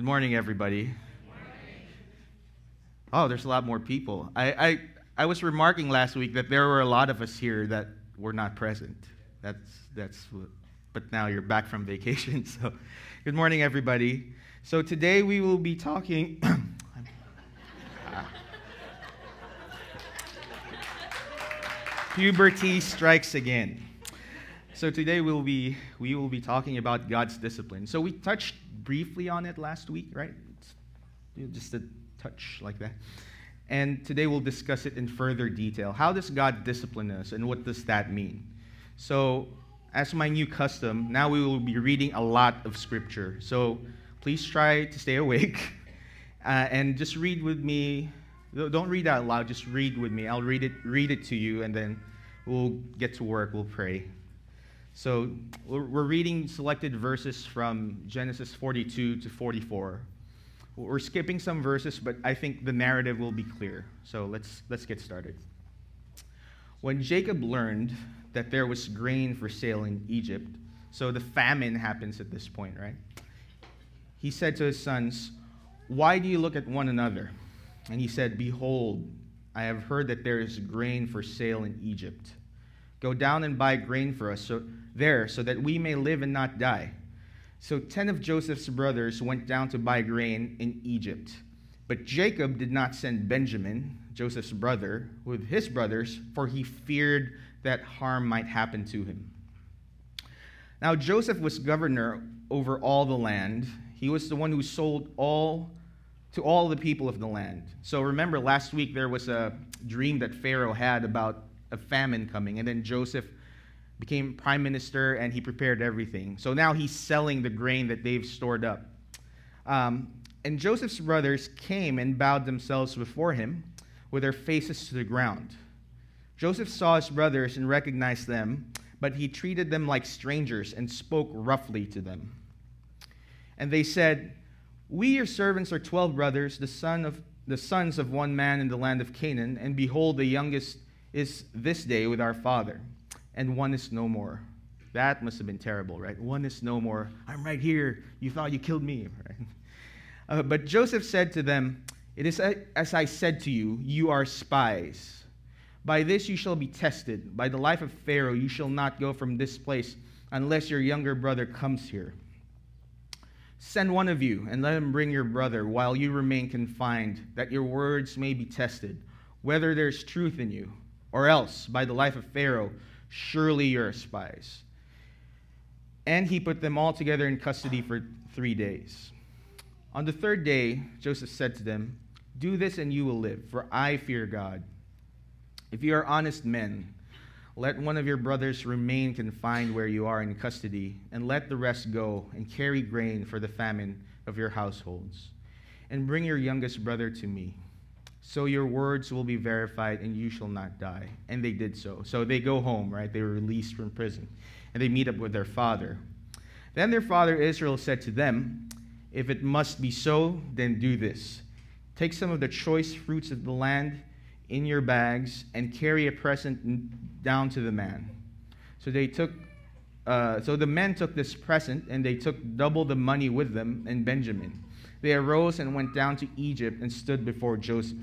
Good morning, everybody. Oh, there's a lot more people. I, I, I was remarking last week that there were a lot of us here that were not present. That's, that's what, but now you're back from vacation. So, good morning, everybody. So, today we will be talking. Ah. Puberty strikes again. So today we'll be, we will be talking about God's discipline. So we touched briefly on it last week, right? Just a touch like that. And today we'll discuss it in further detail. How does God discipline us and what does that mean? So, as my new custom, now we will be reading a lot of scripture. So please try to stay awake uh, and just read with me. Don't read out loud, just read with me. I'll read it, read it to you, and then we'll get to work. We'll pray. So we're reading selected verses from Genesis 42 to 44. We're skipping some verses, but I think the narrative will be clear. So let's, let's get started. When Jacob learned that there was grain for sale in Egypt, so the famine happens at this point, right? He said to his sons, Why do you look at one another? And he said, Behold, I have heard that there is grain for sale in Egypt. Go down and buy grain for us so, there, so that we may live and not die. So ten of Joseph's brothers went down to buy grain in Egypt. But Jacob did not send Benjamin, Joseph's brother, with his brothers, for he feared that harm might happen to him. Now Joseph was governor over all the land. He was the one who sold all to all the people of the land. So remember last week there was a dream that Pharaoh had about a famine coming, and then Joseph became prime minister and he prepared everything. So now he's selling the grain that they've stored up. Um, and Joseph's brothers came and bowed themselves before him with their faces to the ground. Joseph saw his brothers and recognized them, but he treated them like strangers and spoke roughly to them. And they said, We, your servants, are twelve brothers, the, son of, the sons of one man in the land of Canaan, and behold, the youngest is this day with our father and one is no more. That must have been terrible, right? One is no more. I'm right here. You thought you killed me, right? Uh, but Joseph said to them, It is as I said to you, you are spies. By this you shall be tested. By the life of Pharaoh you shall not go from this place unless your younger brother comes here. Send one of you and let him bring your brother while you remain confined, that your words may be tested, whether there's truth in you. Or else, by the life of Pharaoh, Surely you're a spies. And he put them all together in custody for three days. On the third day, Joseph said to them, Do this and you will live, for I fear God. If you are honest men, let one of your brothers remain confined where you are in custody, and let the rest go and carry grain for the famine of your households. And bring your youngest brother to me so your words will be verified and you shall not die. And they did so. So they go home, right? They were released from prison. And they meet up with their father. Then their father Israel said to them, If it must be so, then do this. Take some of the choice fruits of the land in your bags and carry a present down to the man. So they took uh, so the men took this present and they took double the money with them and Benjamin. They arose and went down to Egypt and stood before Joseph.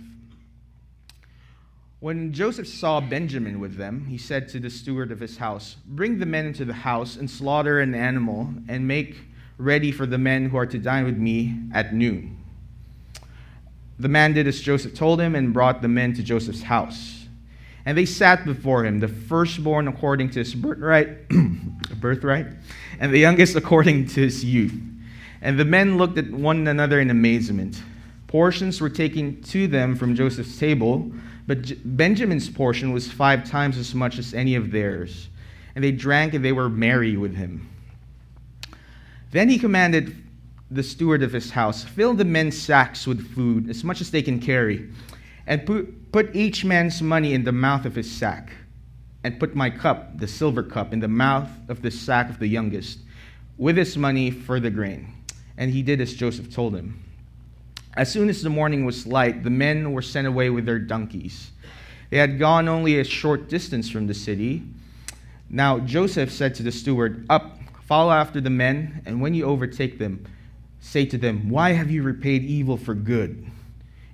When Joseph saw Benjamin with them, he said to the steward of his house, Bring the men into the house and slaughter an animal and make ready for the men who are to dine with me at noon. The man did as Joseph told him and brought the men to Joseph's house. And they sat before him, the firstborn according to his birthright, birthright, and the youngest according to his youth. And the men looked at one another in amazement. Portions were taken to them from Joseph's table, but Benjamin's portion was five times as much as any of theirs. And they drank and they were merry with him. Then he commanded the steward of his house fill the men's sacks with food, as much as they can carry, and put, put each man's money in the mouth of his sack, and put my cup, the silver cup, in the mouth of the sack of the youngest, with his money for the grain. And he did as Joseph told him. As soon as the morning was light, the men were sent away with their donkeys. They had gone only a short distance from the city. Now Joseph said to the steward, Up, follow after the men, and when you overtake them, say to them, Why have you repaid evil for good?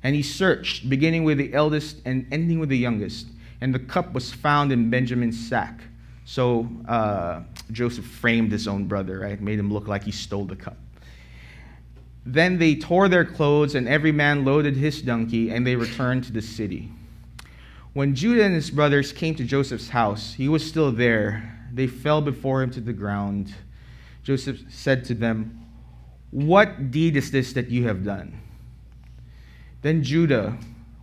And he searched, beginning with the eldest and ending with the youngest. And the cup was found in Benjamin's sack. So uh, Joseph framed his own brother, right? Made him look like he stole the cup. Then they tore their clothes, and every man loaded his donkey, and they returned to the city. When Judah and his brothers came to Joseph's house, he was still there. They fell before him to the ground. Joseph said to them, What deed is this that you have done? Then Judah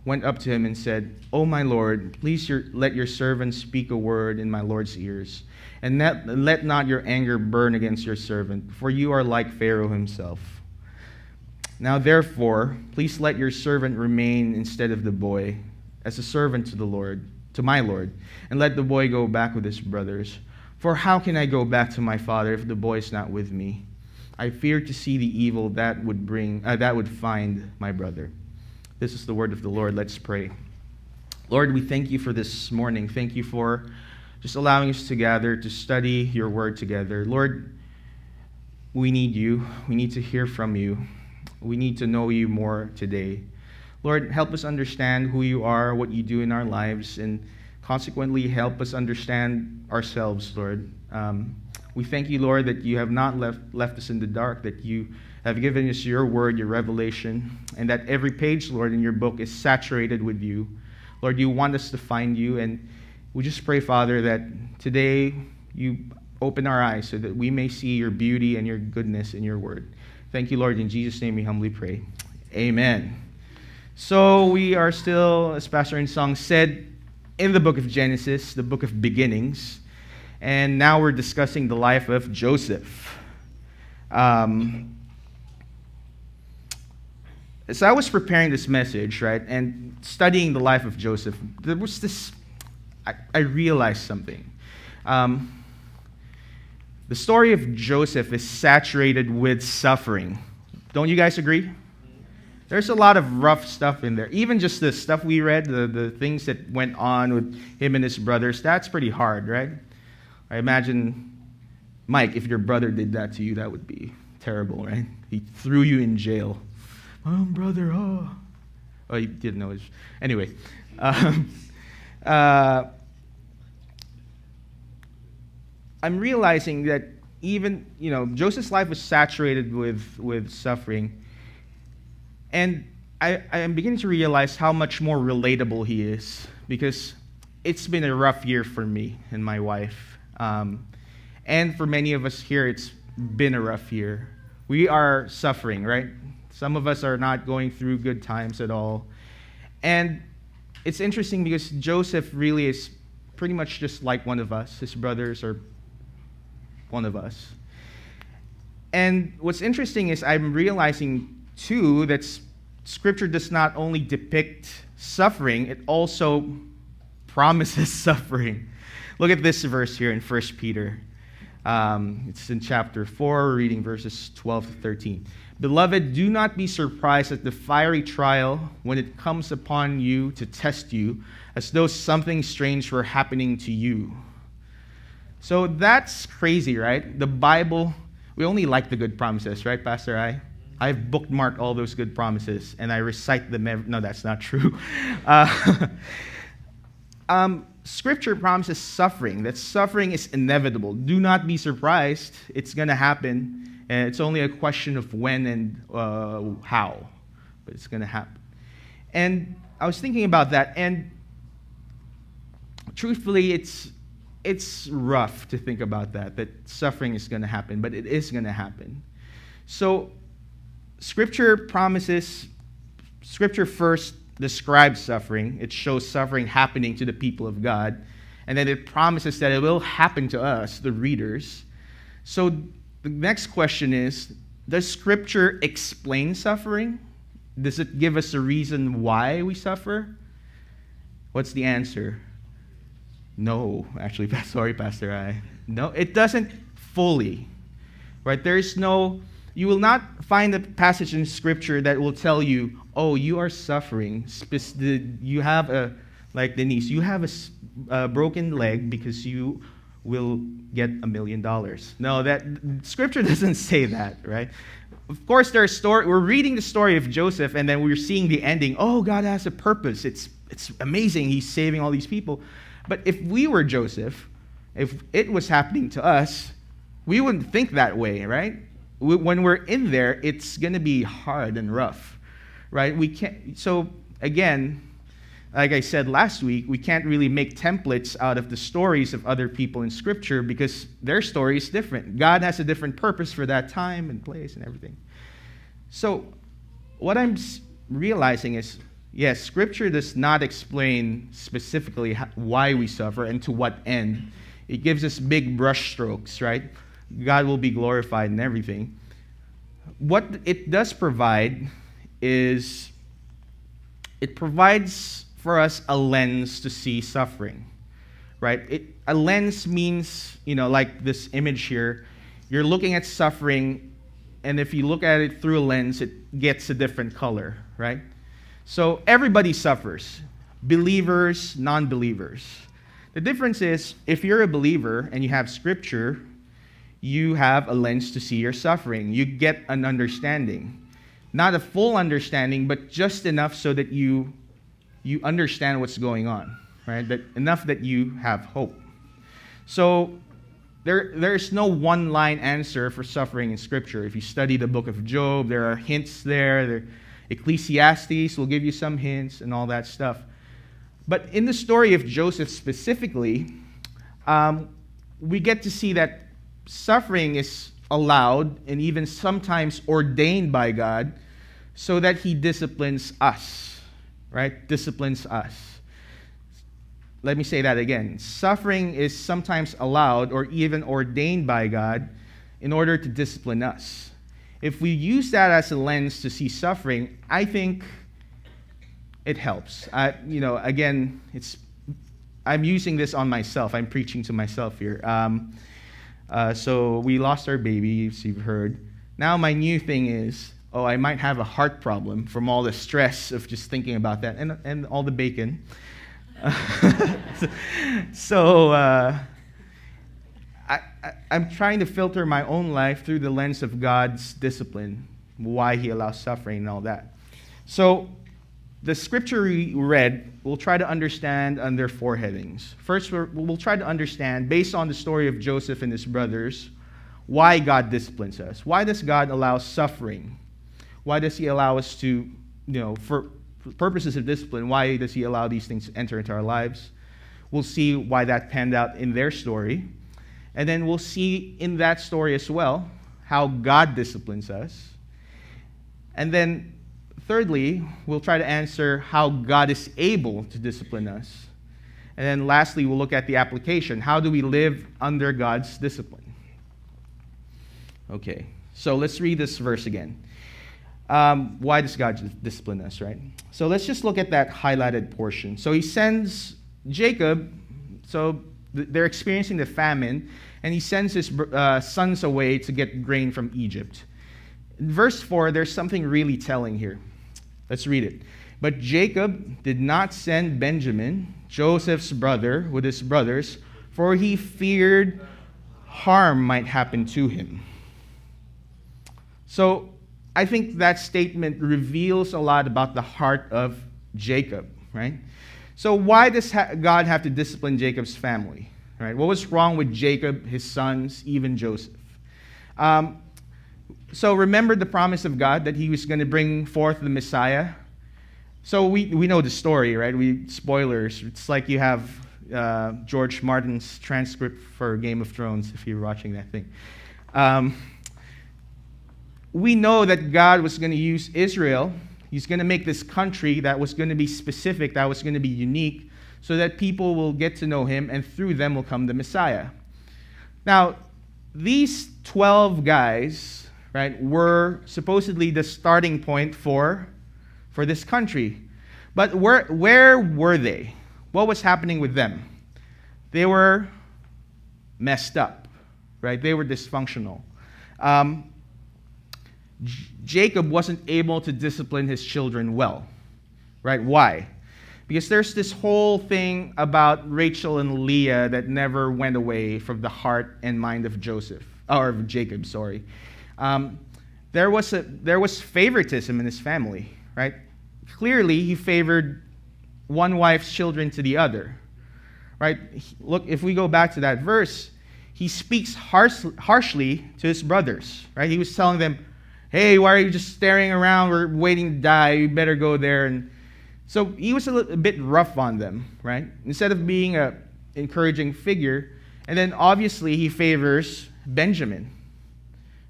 went up to him and said, O my Lord, please your, let your servant speak a word in my Lord's ears, and let, let not your anger burn against your servant, for you are like Pharaoh himself. Now, therefore, please let your servant remain instead of the boy, as a servant to the Lord, to my Lord, and let the boy go back with his brothers. For how can I go back to my father if the boy is not with me? I fear to see the evil that would bring uh, that would find my brother. This is the word of the Lord. Let's pray. Lord, we thank you for this morning. Thank you for just allowing us to gather to study your word together. Lord, we need you. We need to hear from you. We need to know you more today. Lord, help us understand who you are, what you do in our lives, and consequently help us understand ourselves, Lord. Um, we thank you, Lord, that you have not left, left us in the dark, that you have given us your word, your revelation, and that every page, Lord, in your book is saturated with you. Lord, you want us to find you, and we just pray, Father, that today you open our eyes so that we may see your beauty and your goodness in your word. Thank you, Lord. In Jesus' name we humbly pray. Amen. So we are still, as Pastor In Song said, in the book of Genesis, the book of beginnings. And now we're discussing the life of Joseph. Um, so I was preparing this message, right, and studying the life of Joseph, there was this, I, I realized something. Um, the story of Joseph is saturated with suffering. Don't you guys agree? There's a lot of rough stuff in there. Even just the stuff we read, the, the things that went on with him and his brothers, that's pretty hard, right? I imagine, Mike, if your brother did that to you, that would be terrible, right? He threw you in jail. My own brother, oh. Oh, you didn't know his. Anyway. Um, uh, I'm realizing that even, you know, Joseph's life was saturated with, with suffering. And I, I am beginning to realize how much more relatable he is because it's been a rough year for me and my wife. Um, and for many of us here, it's been a rough year. We are suffering, right? Some of us are not going through good times at all. And it's interesting because Joseph really is pretty much just like one of us. His brothers are one of us. And what's interesting is I'm realizing too that Scripture does not only depict suffering, it also promises suffering. Look at this verse here in 1 Peter. Um, it's in chapter 4, reading verses 12 to 13. Beloved, do not be surprised at the fiery trial when it comes upon you to test you, as though something strange were happening to you so that's crazy, right? The Bible, we only like the good promises, right, Pastor I? I've bookmarked all those good promises and I recite them. No, that's not true. Uh, um, scripture promises suffering, that suffering is inevitable. Do not be surprised. It's going to happen. And it's only a question of when and uh, how, but it's going to happen. And I was thinking about that, and truthfully, it's it's rough to think about that, that suffering is going to happen, but it is going to happen. So, Scripture promises, Scripture first describes suffering, it shows suffering happening to the people of God, and then it promises that it will happen to us, the readers. So, the next question is Does Scripture explain suffering? Does it give us a reason why we suffer? What's the answer? No, actually, sorry, Pastor I. No, it doesn't fully. Right? There is no, you will not find a passage in Scripture that will tell you, oh, you are suffering. You have a, like Denise, you have a, a broken leg because you will get a million dollars. No, that Scripture doesn't say that, right? of course, there's story. We're reading the story of Joseph, and then we're seeing the ending. Oh, God has a purpose. It's it's amazing. He's saving all these people. But if we were Joseph, if it was happening to us, we wouldn't think that way, right? When we're in there, it's going to be hard and rough, right? We can't. So again, like I said last week, we can't really make templates out of the stories of other people in Scripture because their story is different. God has a different purpose for that time and place and everything. So, what I'm realizing is yes, Scripture does not explain specifically why we suffer and to what end. It gives us big brushstrokes, right? God will be glorified and everything. What it does provide is it provides for us a lens to see suffering, right? It, a lens means, you know, like this image here, you're looking at suffering, and if you look at it through a lens, it gets a different color, right? So everybody suffers, believers, non believers. The difference is if you're a believer and you have scripture, you have a lens to see your suffering. You get an understanding. Not a full understanding, but just enough so that you you understand what's going on, right? That enough that you have hope. So there, there's no one line answer for suffering in Scripture. If you study the book of Job, there are hints there. there. Ecclesiastes will give you some hints and all that stuff. But in the story of Joseph specifically, um, we get to see that suffering is allowed and even sometimes ordained by God so that he disciplines us right? Disciplines us. Let me say that again. Suffering is sometimes allowed or even ordained by God in order to discipline us. If we use that as a lens to see suffering, I think it helps. I, you know, again, it's I'm using this on myself. I'm preaching to myself here. Um, uh, so we lost our baby, as you've heard. Now my new thing is oh, I might have a heart problem from all the stress of just thinking about that and, and all the bacon. so uh, I'm trying to filter my own life through the lens of God's discipline, why He allows suffering and all that. So the scripture we read, we'll try to understand under four headings. First, we will try to understand, based on the story of Joseph and his brothers, why God disciplines us. Why does God allow suffering? Why does he allow us to, you know, for purposes of discipline, why does he allow these things to enter into our lives? We'll see why that panned out in their story. And then we'll see in that story as well how God disciplines us. And then, thirdly, we'll try to answer how God is able to discipline us. And then, lastly, we'll look at the application. How do we live under God's discipline? Okay, so let's read this verse again. Um, why does God discipline us, right? So let's just look at that highlighted portion. So he sends Jacob, so they're experiencing the famine, and he sends his uh, sons away to get grain from Egypt. In verse 4, there's something really telling here. Let's read it. But Jacob did not send Benjamin, Joseph's brother, with his brothers, for he feared harm might happen to him. So I think that statement reveals a lot about the heart of Jacob, right? So, why does God have to discipline Jacob's family? Right? What was wrong with Jacob, his sons, even Joseph? Um, so, remember the promise of God that he was going to bring forth the Messiah? So, we, we know the story, right? We Spoilers. It's like you have uh, George Martin's transcript for Game of Thrones, if you're watching that thing. Um, we know that God was going to use Israel. He's going to make this country that was going to be specific, that was going to be unique, so that people will get to know him, and through them will come the Messiah. Now, these 12 guys, right, were supposedly the starting point for, for this country. But where, where were they? What was happening with them? They were messed up, right? They were dysfunctional. Um, Jacob wasn't able to discipline his children well. Right? Why? Because there's this whole thing about Rachel and Leah that never went away from the heart and mind of Joseph, or of Jacob, sorry. Um, there was, a, there was favoritism in his family, right? Clearly, he favored one wife's children to the other, right? Look, if we go back to that verse, he speaks harsh, harshly to his brothers, right? He was telling them, hey, why are you just staring around? We're waiting to die. You better go there. And so he was a, little, a bit rough on them, right? Instead of being a encouraging figure. And then obviously he favors Benjamin,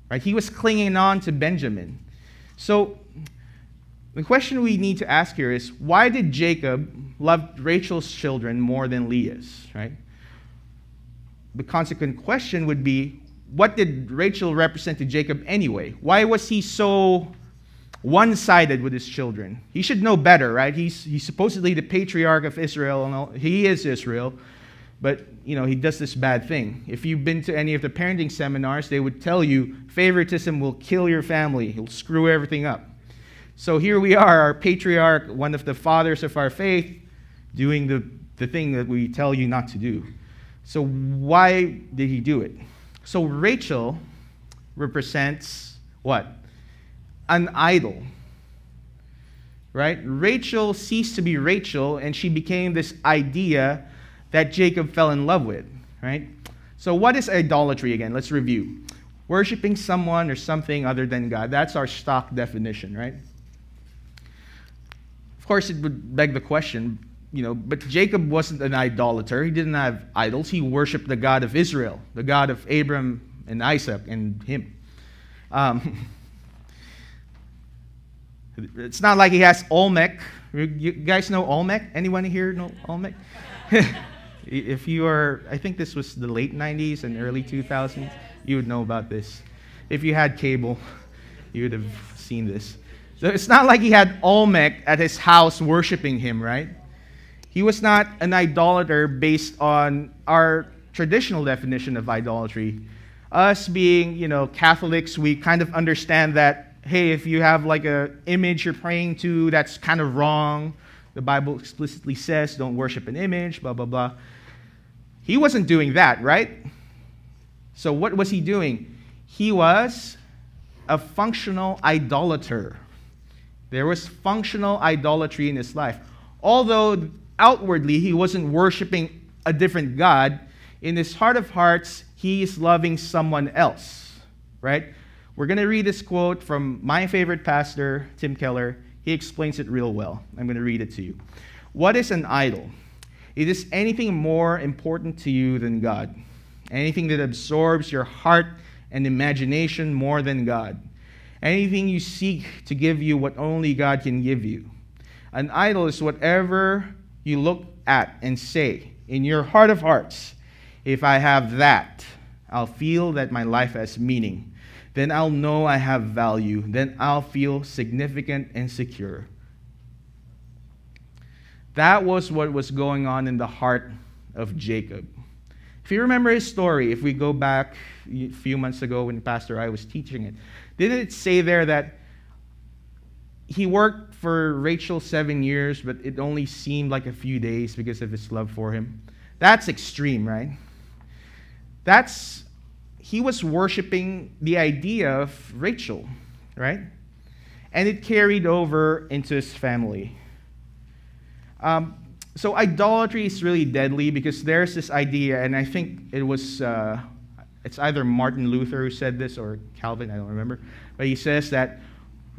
right? He was clinging on to Benjamin. So the question we need to ask here is why did Jacob love Rachel's children more than Leah's, right? The consequent question would be what did Rachel represent to Jacob anyway? Why was he so one sided with his children? He should know better, right? He's, he's supposedly the patriarch of Israel, and all, he is Israel, but you know, he does this bad thing. If you've been to any of the parenting seminars, they would tell you favoritism will kill your family, it'll screw everything up. So here we are, our patriarch, one of the fathers of our faith, doing the, the thing that we tell you not to do. So, why did he do it? So Rachel represents what? An idol. Right? Rachel ceased to be Rachel and she became this idea that Jacob fell in love with, right? So what is idolatry again? Let's review. Worshipping someone or something other than God. That's our stock definition, right? Of course, it would beg the question, you know, but Jacob wasn't an idolater. He didn't have idols. He worshiped the God of Israel, the God of Abram and Isaac and him. Um, it's not like he has Olmec. You guys know Olmec? Anyone here know Olmec? if you are, I think this was the late 90s and early 2000s, you would know about this. If you had cable, you would have seen this. So it's not like he had Olmec at his house worshiping him, right? He was not an idolater based on our traditional definition of idolatry. Us being, you know, Catholics, we kind of understand that, hey, if you have like a image you're praying to, that's kind of wrong. The Bible explicitly says don't worship an image, blah, blah, blah. He wasn't doing that, right? So what was he doing? He was a functional idolater. There was functional idolatry in his life. Although outwardly he wasn't worshiping a different God, in his heart of hearts, he is loving someone else, right? We're going to read this quote from my favorite pastor, Tim Keller. He explains it real well. I'm going to read it to you. What is an idol? It is anything more important to you than God, anything that absorbs your heart and imagination more than God, anything you seek to give you what only God can give you. An idol is whatever you look at and say, in your heart of hearts, if I have that, I'll feel that my life has meaning. Then I'll know I have value. Then I'll feel significant and secure. That was what was going on in the heart of Jacob. If you remember his story, if we go back a few months ago when Pastor I was teaching it, didn't it say there that he worked for Rachel seven years, but it only seemed like a few days because of his love for him. That's extreme, right? That's, he was worshiping the idea of Rachel, right? And it carried over into his family. Um, so idolatry is really deadly because there's this idea, and I think it was, uh, it's either Martin Luther who said this or Calvin, I don't remember, but he says that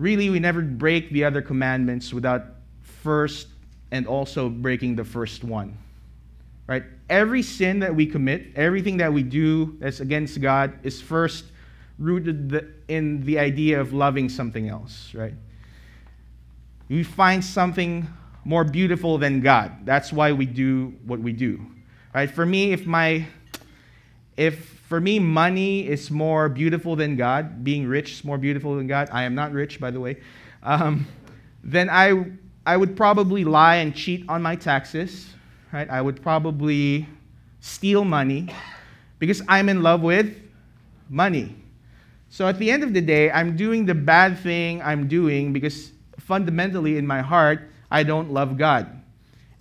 really we never break the other commandments without first and also breaking the first one. Right? Every sin that we commit, everything that we do that's against God is first rooted in the idea of loving something else, right? We find something more beautiful than God. That's why we do what we do. Right? For me, if my if for me money is more beautiful than God, being rich is more beautiful than God, I am not rich, by the way, um, then I, I would probably lie and cheat on my taxes, right? I would probably steal money because I'm in love with money. So at the end of the day, I'm doing the bad thing I'm doing because fundamentally in my heart, I don't love God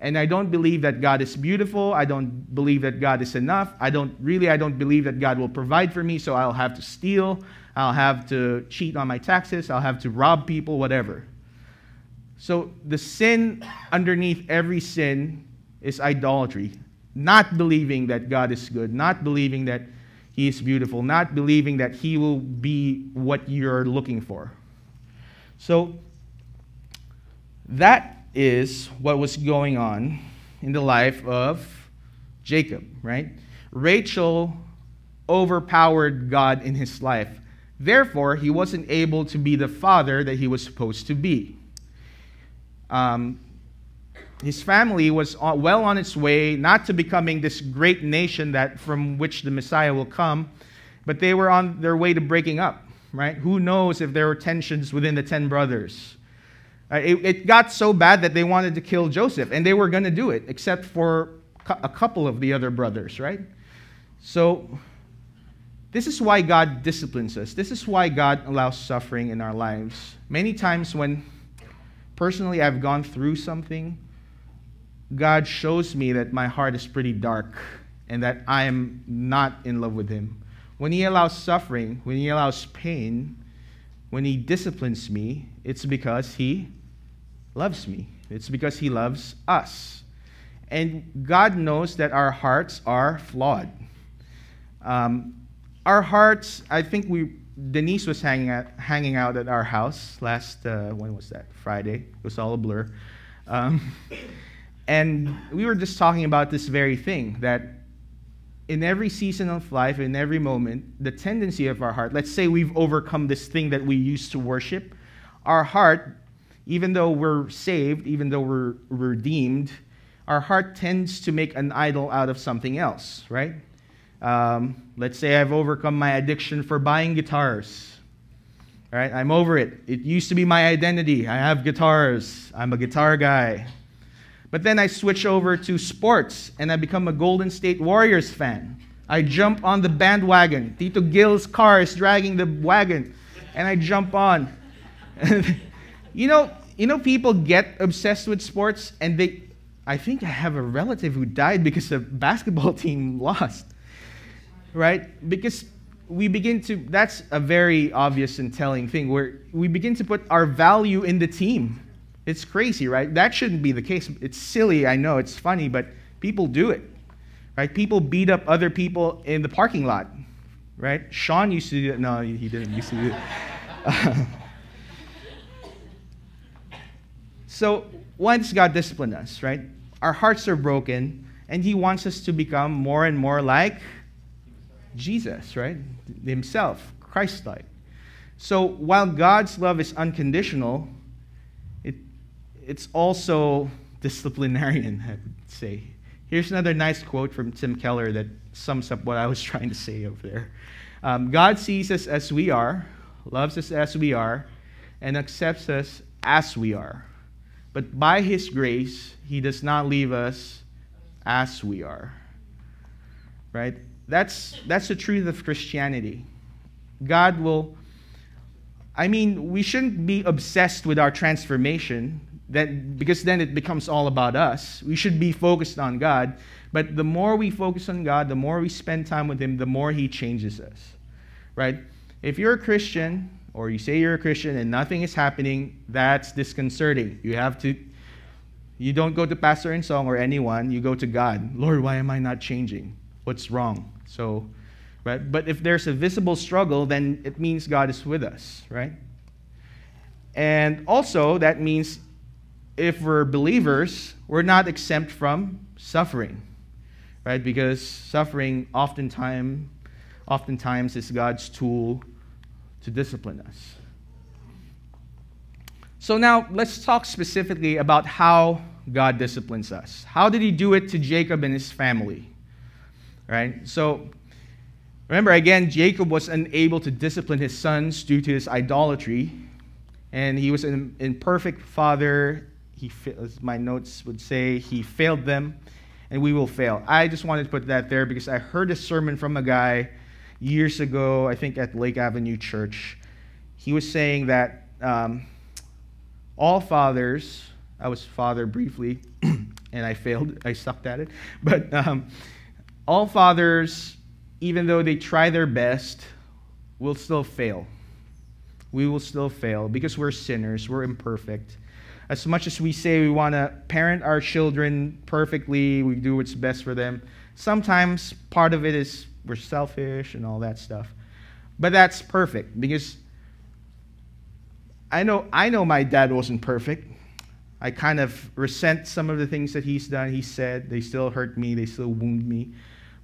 and I don't believe that God is beautiful. I don't believe that God is enough. I don't really, I don't believe that God will provide for me, so I'll have to steal. I'll have to cheat on my taxes, I'll have to rob people, whatever. So the sin underneath every sin is idolatry. Not believing that God is good, not believing that He is beautiful, not believing that He will be what you're looking for. So that is what was going on in the life of Jacob, right? Rachel overpowered God in his life. Therefore, he wasn't able to be the father that he was supposed to be. Um, his family was well on its way not to becoming this great nation that from which the Messiah will come, but they were on their way to breaking up, right? Who knows if there were tensions within the 10 brothers? Uh, it, it got so bad that they wanted to kill Joseph, and they were going to do it, except for a couple of the other brothers, right? So, this is why God disciplines us. This is why God allows suffering in our lives. Many times, when personally I've gone through something, God shows me that my heart is pretty dark and that I am not in love with Him. When He allows suffering, when He allows pain, when He disciplines me, it's because He loves me. It's because He loves us. And God knows that our hearts are flawed. Um, our hearts, I think we, Denise was hanging out, hanging out at our house last, uh, when was that? Friday. It was all a blur. Um, and we were just talking about this very thing that in every season of life, in every moment, the tendency of our heart, let's say we've overcome this thing that we used to worship, our heart even though we're saved, even though we're redeemed, our heart tends to make an idol out of something else, right? Um, let's say I've overcome my addiction for buying guitars. Right? I'm over it. It used to be my identity. I have guitars. I'm a guitar guy. But then I switch over to sports and I become a Golden State Warriors fan. I jump on the bandwagon. Tito Gil's car is dragging the wagon, and I jump on. You know, you know, people get obsessed with sports, and they. I think I have a relative who died because the basketball team lost. Right? Because we begin to. That's a very obvious and telling thing where we begin to put our value in the team. It's crazy, right? That shouldn't be the case. It's silly, I know, it's funny, but people do it. Right? People beat up other people in the parking lot. Right? Sean used to do that. No, he didn't used to do it. So, why does God discipline us, right? Our hearts are broken, and He wants us to become more and more like Jesus, right? Himself, Christ like. So, while God's love is unconditional, it, it's also disciplinarian, I would say. Here's another nice quote from Tim Keller that sums up what I was trying to say over there. Um, God sees us as we are, loves us as we are, and accepts us as we are. But by His grace, He does not leave us as we are. Right? That's, that's the truth of Christianity. God will, I mean, we shouldn't be obsessed with our transformation that, because then it becomes all about us. We should be focused on God. But the more we focus on God, the more we spend time with Him, the more He changes us. Right? If you're a Christian or you say you're a Christian and nothing is happening, that's disconcerting. You have to, you don't go to Pastor and Song or anyone, you go to God. Lord, why am I not changing? What's wrong? So, right? But if there's a visible struggle, then it means God is with us, right? And also, that means if we're believers, we're not exempt from suffering, right? Because suffering oftentimes, oftentimes is God's tool to discipline us. So now let's talk specifically about how God disciplines us. How did he do it to Jacob and his family? Right? So remember again, Jacob was unable to discipline his sons due to his idolatry, and he was an imperfect father. He, as my notes would say, he failed them, and we will fail. I just wanted to put that there because I heard a sermon from a guy years ago, I think at Lake Avenue Church. He was saying that um, all fathers, I was father briefly, and I failed, I sucked at it, but um, all fathers, even though they try their best, we'll still fail. We will still fail because we're sinners, we're imperfect. As much as we say we want to parent our children perfectly, we do what's best for them, sometimes part of it is we're selfish and all that stuff. But that's perfect because I know I know my dad wasn't perfect. I kind of resent some of the things that he's done, he said. They still hurt me, they still wound me.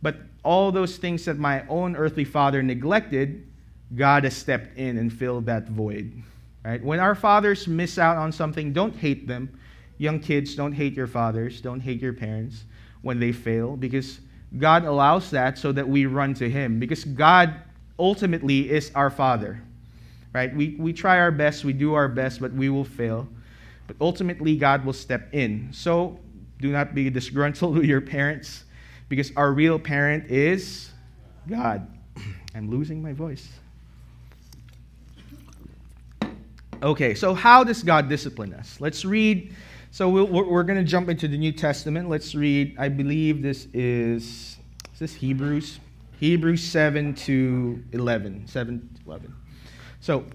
But all those things that my own earthly father neglected, God has stepped in and filled that void. Right? When our fathers miss out on something, don't hate them. Young kids, don't hate your fathers, don't hate your parents when they fail because God allows that so that we run to him because God ultimately is our father. Right? We we try our best, we do our best, but we will fail. But ultimately, God will step in. So do not be disgruntled with your parents because our real parent is God. I'm losing my voice. Okay, so how does God discipline us? Let's read. So we we are going to jump into the New Testament. Let's read. I believe this is is this Hebrews, Hebrews seven to eleven, seven to eleven. So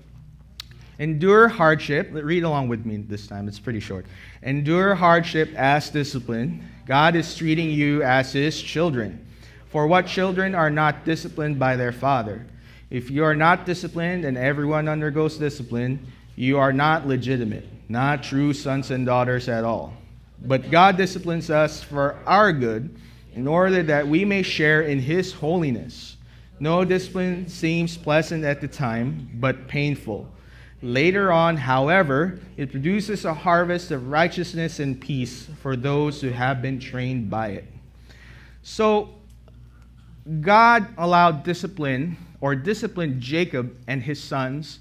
Endure hardship. Read along with me this time, it's pretty short. Endure hardship as discipline. God is treating you as his children. For what children are not disciplined by their father? If you are not disciplined and everyone undergoes discipline, you are not legitimate, not true sons and daughters at all. But God disciplines us for our good in order that we may share in his holiness. No discipline seems pleasant at the time, but painful. Later on, however, it produces a harvest of righteousness and peace for those who have been trained by it. So, God allowed discipline or disciplined Jacob and his sons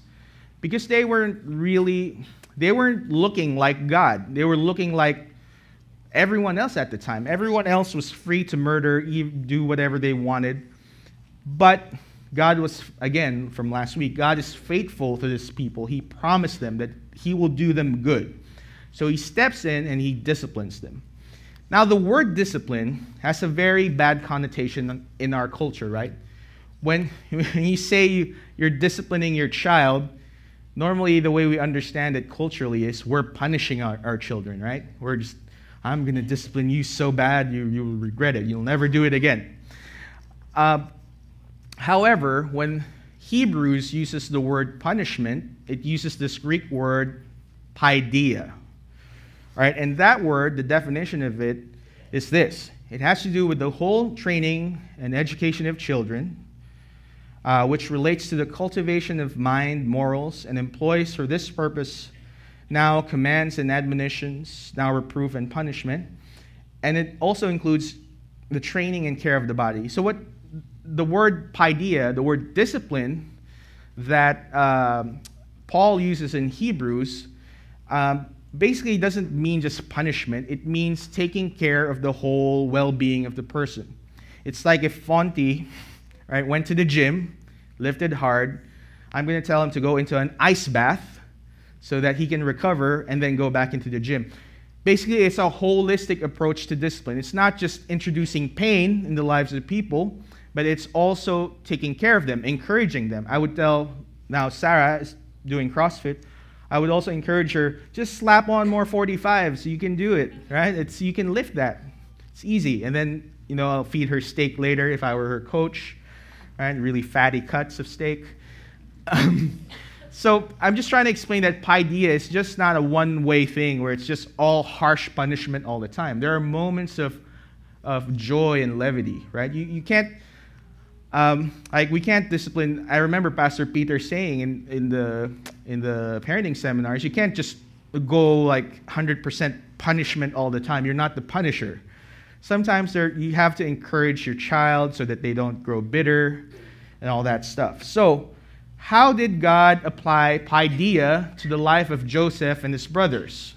because they weren't really they weren't looking like God. They were looking like everyone else at the time. Everyone else was free to murder, do whatever they wanted. But God was, again, from last week, God is faithful to this people. He promised them that He will do them good. So He steps in and He disciplines them. Now, the word discipline has a very bad connotation in our culture, right? When, when you say you're disciplining your child, normally the way we understand it culturally is we're punishing our, our children, right? We're just, I'm going to discipline you so bad you, you will regret it. You'll never do it again. Uh, However, when Hebrews uses the word punishment, it uses this Greek word paideia. Right? And that word, the definition of it is this it has to do with the whole training and education of children, uh, which relates to the cultivation of mind, morals, and employs for this purpose now commands and admonitions, now reproof and punishment. And it also includes the training and care of the body. So, what the word paideia, the word discipline that um, Paul uses in Hebrews, um, basically doesn't mean just punishment. It means taking care of the whole well-being of the person. It's like if Fonty, right, went to the gym, lifted hard. I'm going to tell him to go into an ice bath so that he can recover and then go back into the gym. Basically, it's a holistic approach to discipline. It's not just introducing pain in the lives of people, but it's also taking care of them, encouraging them. I would tell now Sarah is doing CrossFit. I would also encourage her just slap on more 45 so you can do it, right? It's you can lift that. It's easy. And then, you know, I'll feed her steak later if I were her coach, right? Really fatty cuts of steak. Um, so I'm just trying to explain that paideia is just not a one-way thing where it's just all harsh punishment all the time. There are moments of of joy and levity, right? You, you can't um, like we can't discipline. I remember Pastor Peter saying in, in the in the parenting seminars, you can't just go like 100% punishment all the time. You're not the punisher. Sometimes you have to encourage your child so that they don't grow bitter and all that stuff. So, how did God apply paideia to the life of Joseph and his brothers?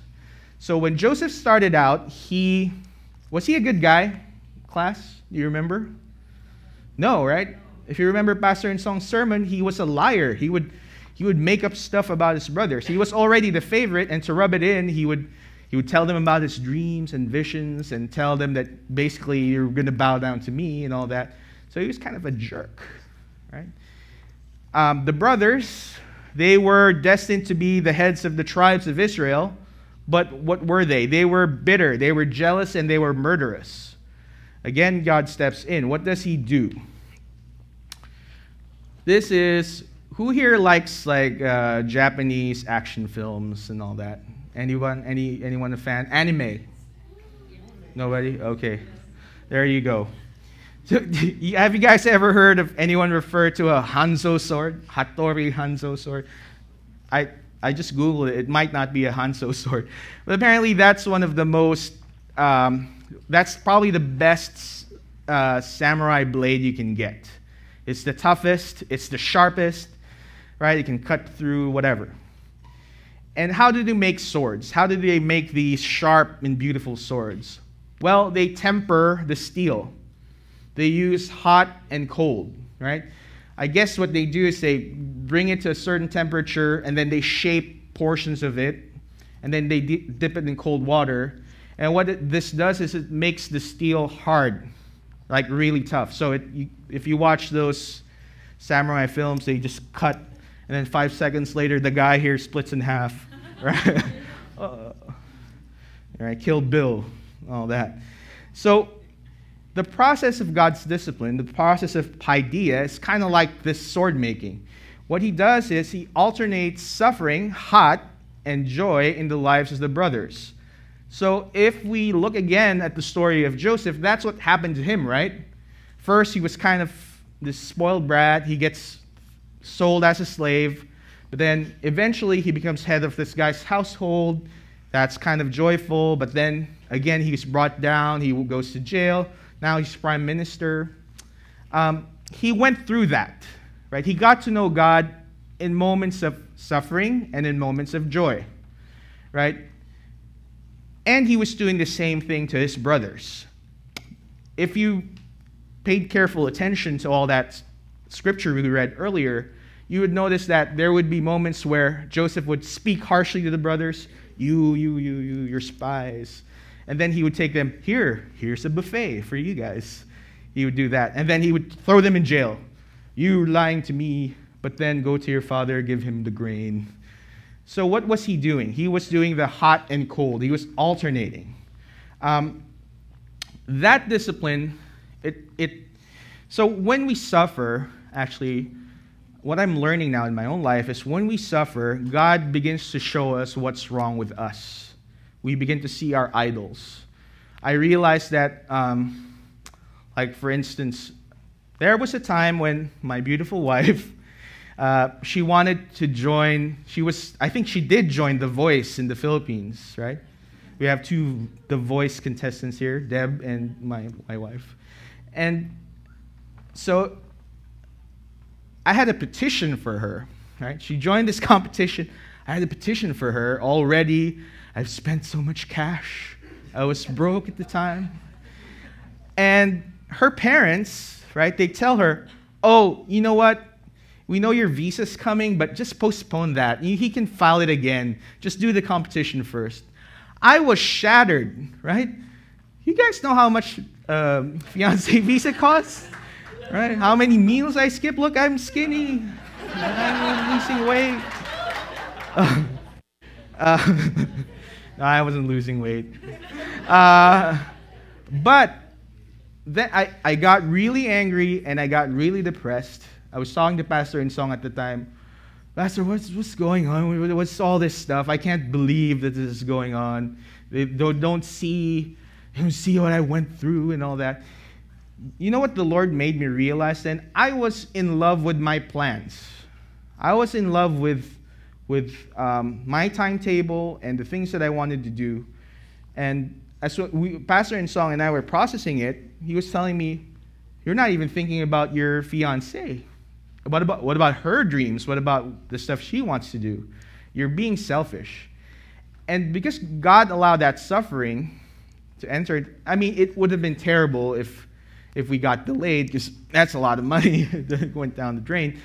So, when Joseph started out, he was he a good guy? Class, do you remember? No, right? If you remember Pastor In Song's sermon, he was a liar. He would, he would make up stuff about his brothers. He was already the favorite, and to rub it in, he would, he would tell them about his dreams and visions and tell them that basically you're going to bow down to me and all that. So he was kind of a jerk, right? Um, the brothers, they were destined to be the heads of the tribes of Israel, but what were they? They were bitter, they were jealous, and they were murderous. Again, God steps in. What does he do? This is who here likes like uh, Japanese action films and all that? Anyone? Any anyone a fan? Anime? Nobody? Okay. There you go. So, have you guys ever heard of anyone refer to a Hanzo sword? Hattori Hanzo sword? I, I just Googled it. It might not be a Hanzo sword. But apparently, that's one of the most, um, that's probably the best uh, samurai blade you can get. It's the toughest, it's the sharpest, right? It can cut through whatever. And how do they make swords? How do they make these sharp and beautiful swords? Well, they temper the steel. They use hot and cold, right? I guess what they do is they bring it to a certain temperature and then they shape portions of it and then they dip it in cold water. And what it, this does is it makes the steel hard, like really tough. So it, you, if you watch those samurai films, they just cut, and then five seconds later, the guy here splits in half. Right? uh, right? Kill Bill, all that. So the process of God's discipline, the process of paideia, is kind of like this sword making. What he does is he alternates suffering, hot, and joy in the lives of the brothers. So if we look again at the story of Joseph, that's what happened to him, right? First, he was kind of this spoiled brat. He gets sold as a slave, but then eventually he becomes head of this guy's household. That's kind of joyful, but then again, he's brought down. He goes to jail. Now he's prime minister. Um, he went through that, right? He got to know God in moments of suffering and in moments of joy, right? And he was doing the same thing to his brothers. If you paid careful attention to all that scripture we read earlier, you would notice that there would be moments where Joseph would speak harshly to the brothers, you, you, you, you, you're spies. And then he would take them, here, here's a buffet for you guys. He would do that. And then he would throw them in jail. You lying to me, but then go to your father, give him the grain. So what was he doing? He was doing the hot and cold. He was alternating. Um, that discipline, it, it, so when we suffer, actually, what I'm learning now in my own life is when we suffer, God begins to show us what's wrong with us we begin to see our idols. I realized that, um, like, for instance, there was a time when my beautiful wife, uh, she wanted to join, she was, I think she did join The Voice in the Philippines, right? We have two The Voice contestants here, Deb and my, my wife. And so I had a petition for her, right? She joined this competition. I had a petition for her already I've spent so much cash. I was broke at the time. And her parents, right, they tell her, oh, you know what? We know your visa's coming, but just postpone that. He can file it again. Just do the competition first. I was shattered, right? You guys know how much um, fiance visa costs, right? How many meals I skip? Look, I'm skinny. I'm losing weight. Uh, uh, I wasn't losing weight. Uh, but then I, I got really angry and I got really depressed. I was talking to Pastor In Song at the time. Pastor, what's, what's going on? What's all this stuff? I can't believe that this is going on. They don't, don't see, don't see what I went through and all that. You know what the Lord made me realize then? I was in love with my plans. I was in love with with um, my timetable and the things that I wanted to do. And as we, Pastor In Song and I were processing it, he was telling me, You're not even thinking about your fiance. What about, what about her dreams? What about the stuff she wants to do? You're being selfish. And because God allowed that suffering to enter, I mean, it would have been terrible if, if we got delayed, because that's a lot of money that went down the drain.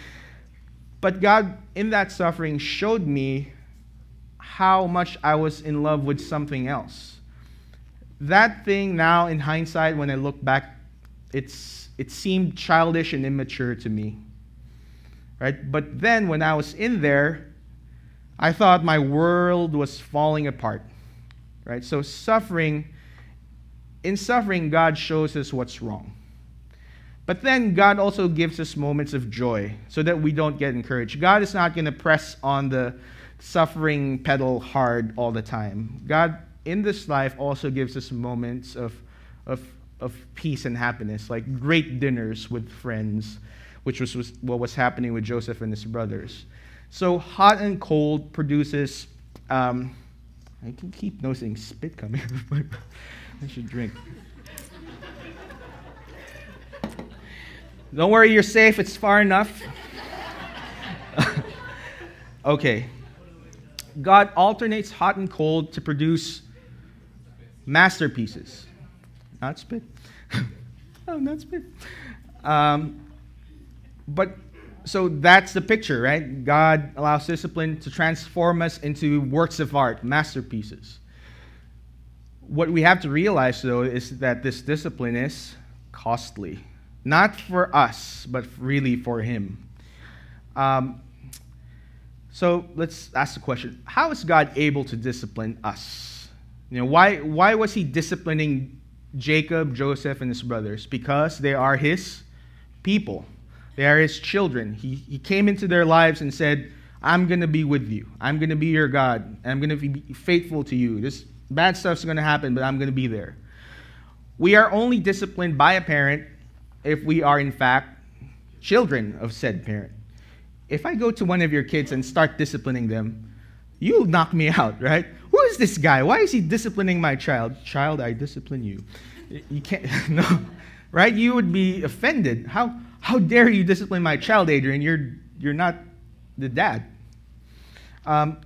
But God, in that suffering, showed me how much I was in love with something else. That thing now, in hindsight, when I look back, it's, it seemed childish and immature to me. Right? But then when I was in there, I thought my world was falling apart. Right? So suffering in suffering God shows us what's wrong. But then God also gives us moments of joy so that we don't get encouraged. God is not going to press on the suffering pedal hard all the time. God in this life also gives us moments of, of, of peace and happiness, like great dinners with friends, which was, was what was happening with Joseph and his brothers. So hot and cold produces. Um, I can keep noticing spit coming. Out of my mouth. I should drink. Don't worry, you're safe. It's far enough. okay. God alternates hot and cold to produce masterpieces. Not spit. oh, not spit. Um, but so that's the picture, right? God allows discipline to transform us into works of art, masterpieces. What we have to realize, though, is that this discipline is costly. Not for us, but really for Him. Um, so let's ask the question How is God able to discipline us? You know, why, why was He disciplining Jacob, Joseph, and his brothers? Because they are His people. They are his children. He, he came into their lives and said, I'm going to be with you. I'm going to be your God. I'm going to be faithful to you. This bad stuff's going to happen, but I'm going to be there. We are only disciplined by a parent if we are, in fact, children of said parent. If I go to one of your kids and start disciplining them, you'll knock me out, right? Who is this guy? Why is he disciplining my child? Child, I discipline you. You can't, no, right? You would be offended. How, how dare you discipline my child, Adrian? You're, you're not the dad. Um,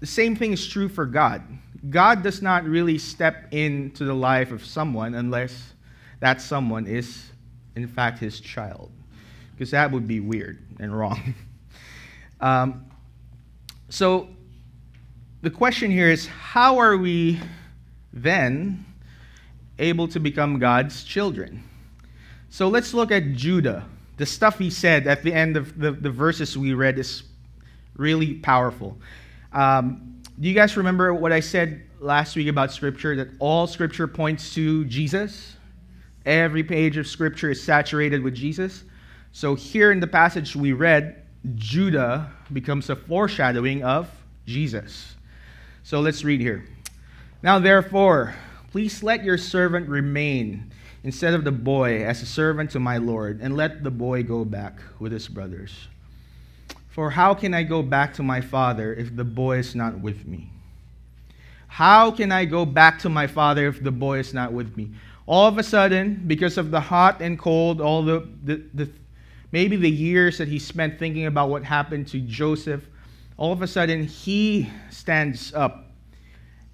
the same thing is true for God. God does not really step into the life of someone unless that someone is, in fact, his child, because that would be weird and wrong. um, so the question here is how are we then able to become God's children? So let's look at Judah. The stuff he said at the end of the, the verses we read is really powerful. Um, do you guys remember what I said last week about Scripture? That all Scripture points to Jesus? Every page of Scripture is saturated with Jesus. So here in the passage we read, Judah becomes a foreshadowing of Jesus. So let's read here. Now, therefore, please let your servant remain instead of the boy as a servant to my Lord, and let the boy go back with his brothers. For how can I go back to my father if the boy is not with me? How can I go back to my father if the boy is not with me? All of a sudden, because of the hot and cold, all the, the, the maybe the years that he spent thinking about what happened to Joseph, all of a sudden he stands up.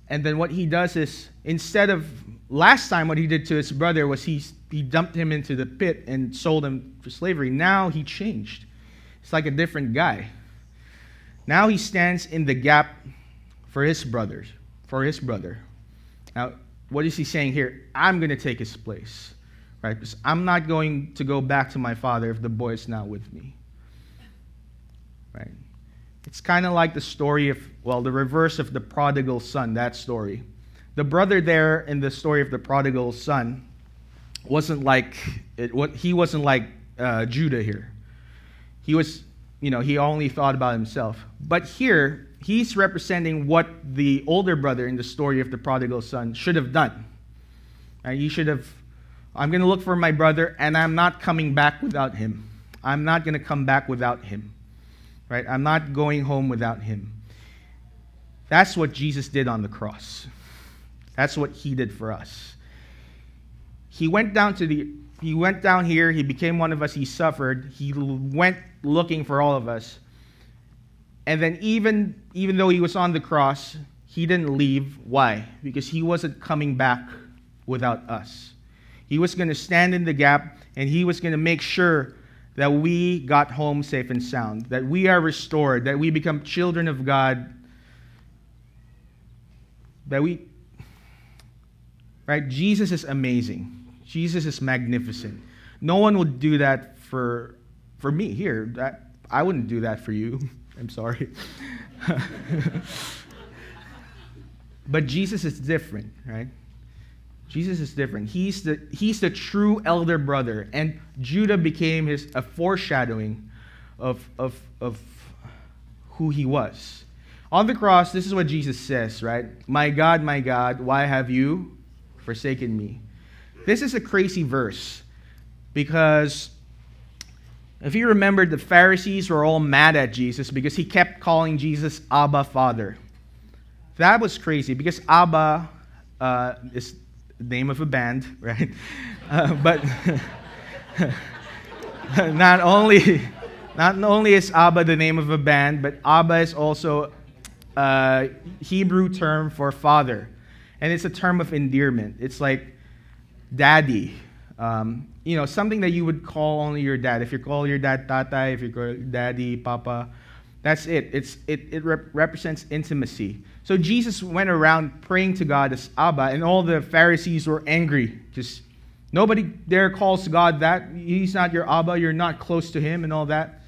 And then what he does is, instead of last time what he did to his brother was he, he dumped him into the pit and sold him for slavery. Now he changed. It's like a different guy. Now he stands in the gap for his brothers, for his brother. Now, what is he saying here? I'm going to take his place, right? Because I'm not going to go back to my father if the boy is not with me, right? It's kind of like the story of, well, the reverse of the prodigal son, that story the brother there in the story of the prodigal son wasn't like it, what he wasn't like uh, Judah here. He was, you know, he only thought about himself. But here, he's representing what the older brother in the story of the prodigal son should have done. Uh, he should have, I'm going to look for my brother, and I'm not coming back without him. I'm not going to come back without him. Right? I'm not going home without him. That's what Jesus did on the cross. That's what he did for us. He went down to the he went down here, he became one of us, he suffered, he went looking for all of us. And then even even though he was on the cross, he didn't leave. Why? Because he wasn't coming back without us. He was going to stand in the gap and he was going to make sure that we got home safe and sound, that we are restored, that we become children of God, that we Right? Jesus is amazing. Jesus is magnificent. No one would do that for for me here. That, I wouldn't do that for you. I'm sorry. but Jesus is different, right? Jesus is different. He's the, he's the true elder brother. And Judah became his, a foreshadowing of, of, of who he was. On the cross, this is what Jesus says, right? My God, my God, why have you forsaken me? This is a crazy verse because if you remember, the Pharisees were all mad at Jesus because he kept calling Jesus Abba Father. That was crazy because Abba uh, is name of a band, right? Uh, but not only not only is Abba the name of a band, but Abba is also a Hebrew term for father, and it's a term of endearment. It's like daddy. Um, you know, something that you would call only your dad. If you call your dad tata, if you call daddy, papa, that's it. It's, it, it rep- represents intimacy. So Jesus went around praying to God as Abba, and all the Pharisees were angry. Just nobody there calls God that. He's not your Abba. You're not close to him, and all that.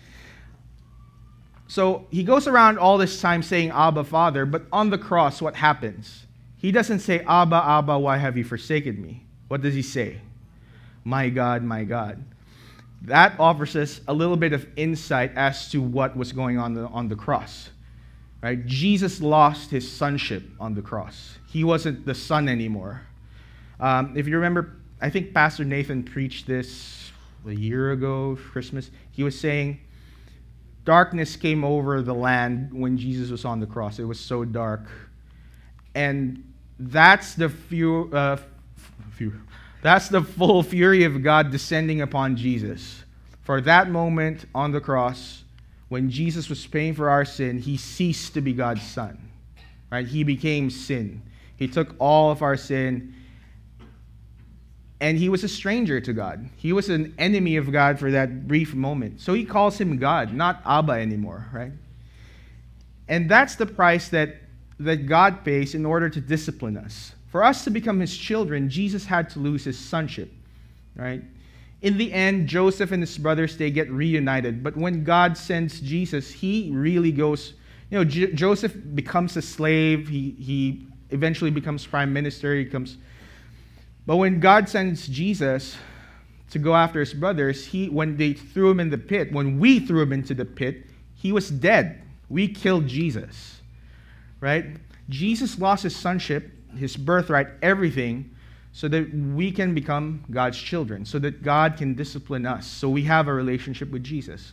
So he goes around all this time saying Abba, Father, but on the cross, what happens? He doesn't say, Abba, Abba, why have you forsaken me? What does he say? My God, my God. That offers us a little bit of insight as to what was going on the, on the cross. Right? Jesus lost his sonship on the cross. He wasn't the son anymore. Um, if you remember, I think Pastor Nathan preached this a year ago, Christmas. He was saying, Darkness came over the land when Jesus was on the cross. It was so dark. And that's the few, uh, few, that's the full fury of God descending upon Jesus. For that moment on the cross, when Jesus was paying for our sin, he ceased to be God's son. Right? He became sin. He took all of our sin and he was a stranger to God. He was an enemy of God for that brief moment. So he calls him God, not Abba anymore, right? And that's the price that, that God pays in order to discipline us. For us to become his children, Jesus had to lose his sonship, right? In the end, Joseph and his brothers, they get reunited. But when God sends Jesus, he really goes, you know, J- Joseph becomes a slave. He, he eventually becomes prime minister. He becomes, but when God sends Jesus to go after his brothers, he, when they threw him in the pit, when we threw him into the pit, he was dead. We killed Jesus, right? Jesus lost his sonship, his birthright, everything so that we can become God's children, so that God can discipline us, so we have a relationship with Jesus.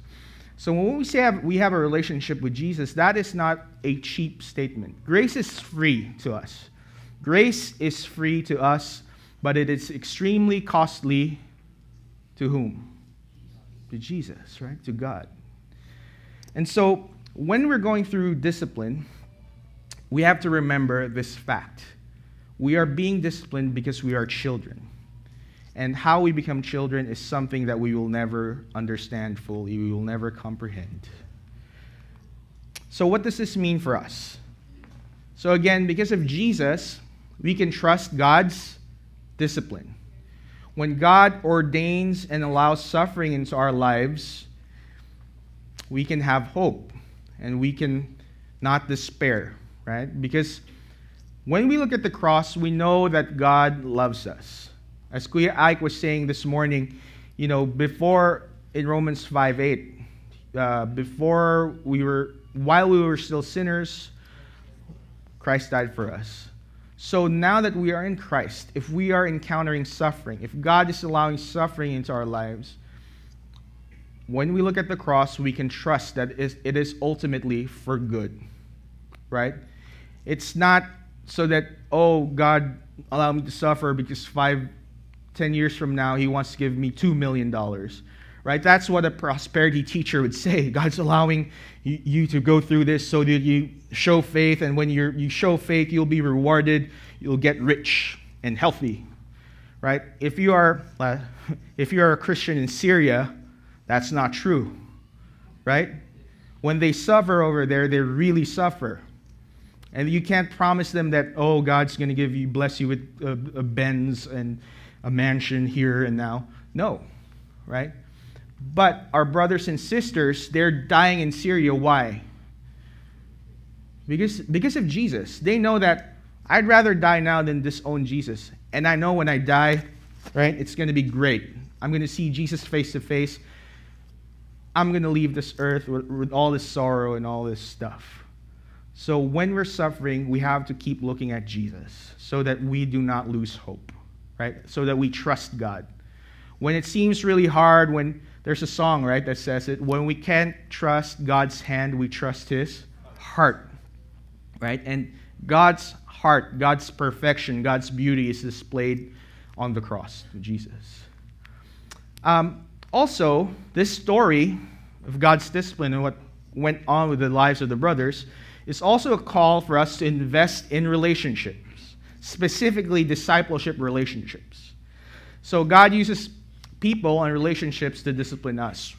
So when we say we have a relationship with Jesus, that is not a cheap statement. Grace is free to us. Grace is free to us, but it is extremely costly to whom? To Jesus, right? To God. And so when we're going through discipline, we have to remember this fact we are being disciplined because we are children. And how we become children is something that we will never understand fully, we will never comprehend. So, what does this mean for us? So, again, because of Jesus, we can trust God's discipline. When God ordains and allows suffering into our lives, we can have hope and we can not despair, right? Because when we look at the cross, we know that God loves us. As Kuya Ike was saying this morning, you know, before in Romans 5 8, uh, before we were, while we were still sinners, Christ died for us. So now that we are in Christ, if we are encountering suffering, if God is allowing suffering into our lives, when we look at the cross, we can trust that it is ultimately for good, right? It's not so that, oh, God, allow me to suffer because five, ten years from now, He wants to give me $2 million. Right? That's what a prosperity teacher would say. God's allowing you, to go through this so that you show faith, and when you you show faith, you'll be rewarded. You'll get rich and healthy. Right? If you are, uh, if you are a Christian in Syria, that's not true. Right? When they suffer over there, they really suffer. And you can't promise them that, oh, God's going to give you, bless you with a, a Benz and a mansion here and now. No, right? But our brothers and sisters, they're dying in Syria. Why? Because, because of Jesus. They know that I'd rather die now than disown Jesus. And I know when I die, right, it's going to be great. I'm going to see Jesus face to face. I'm going to leave this earth with, with, all this sorrow and all this stuff. So when we're suffering, we have to keep looking at Jesus so that we do not lose hope, right? So that we trust God. When it seems really hard, when there's a song, right, that says it, when we can't trust God's hand, we trust his heart, right? And God's heart, God's perfection, God's beauty is displayed on the cross Jesus. Um, also, this story of God's discipline and what went on with the lives of the brothers is also a call for us to invest in relationships, specifically discipleship relationships. So God uses people and relationships to discipline us.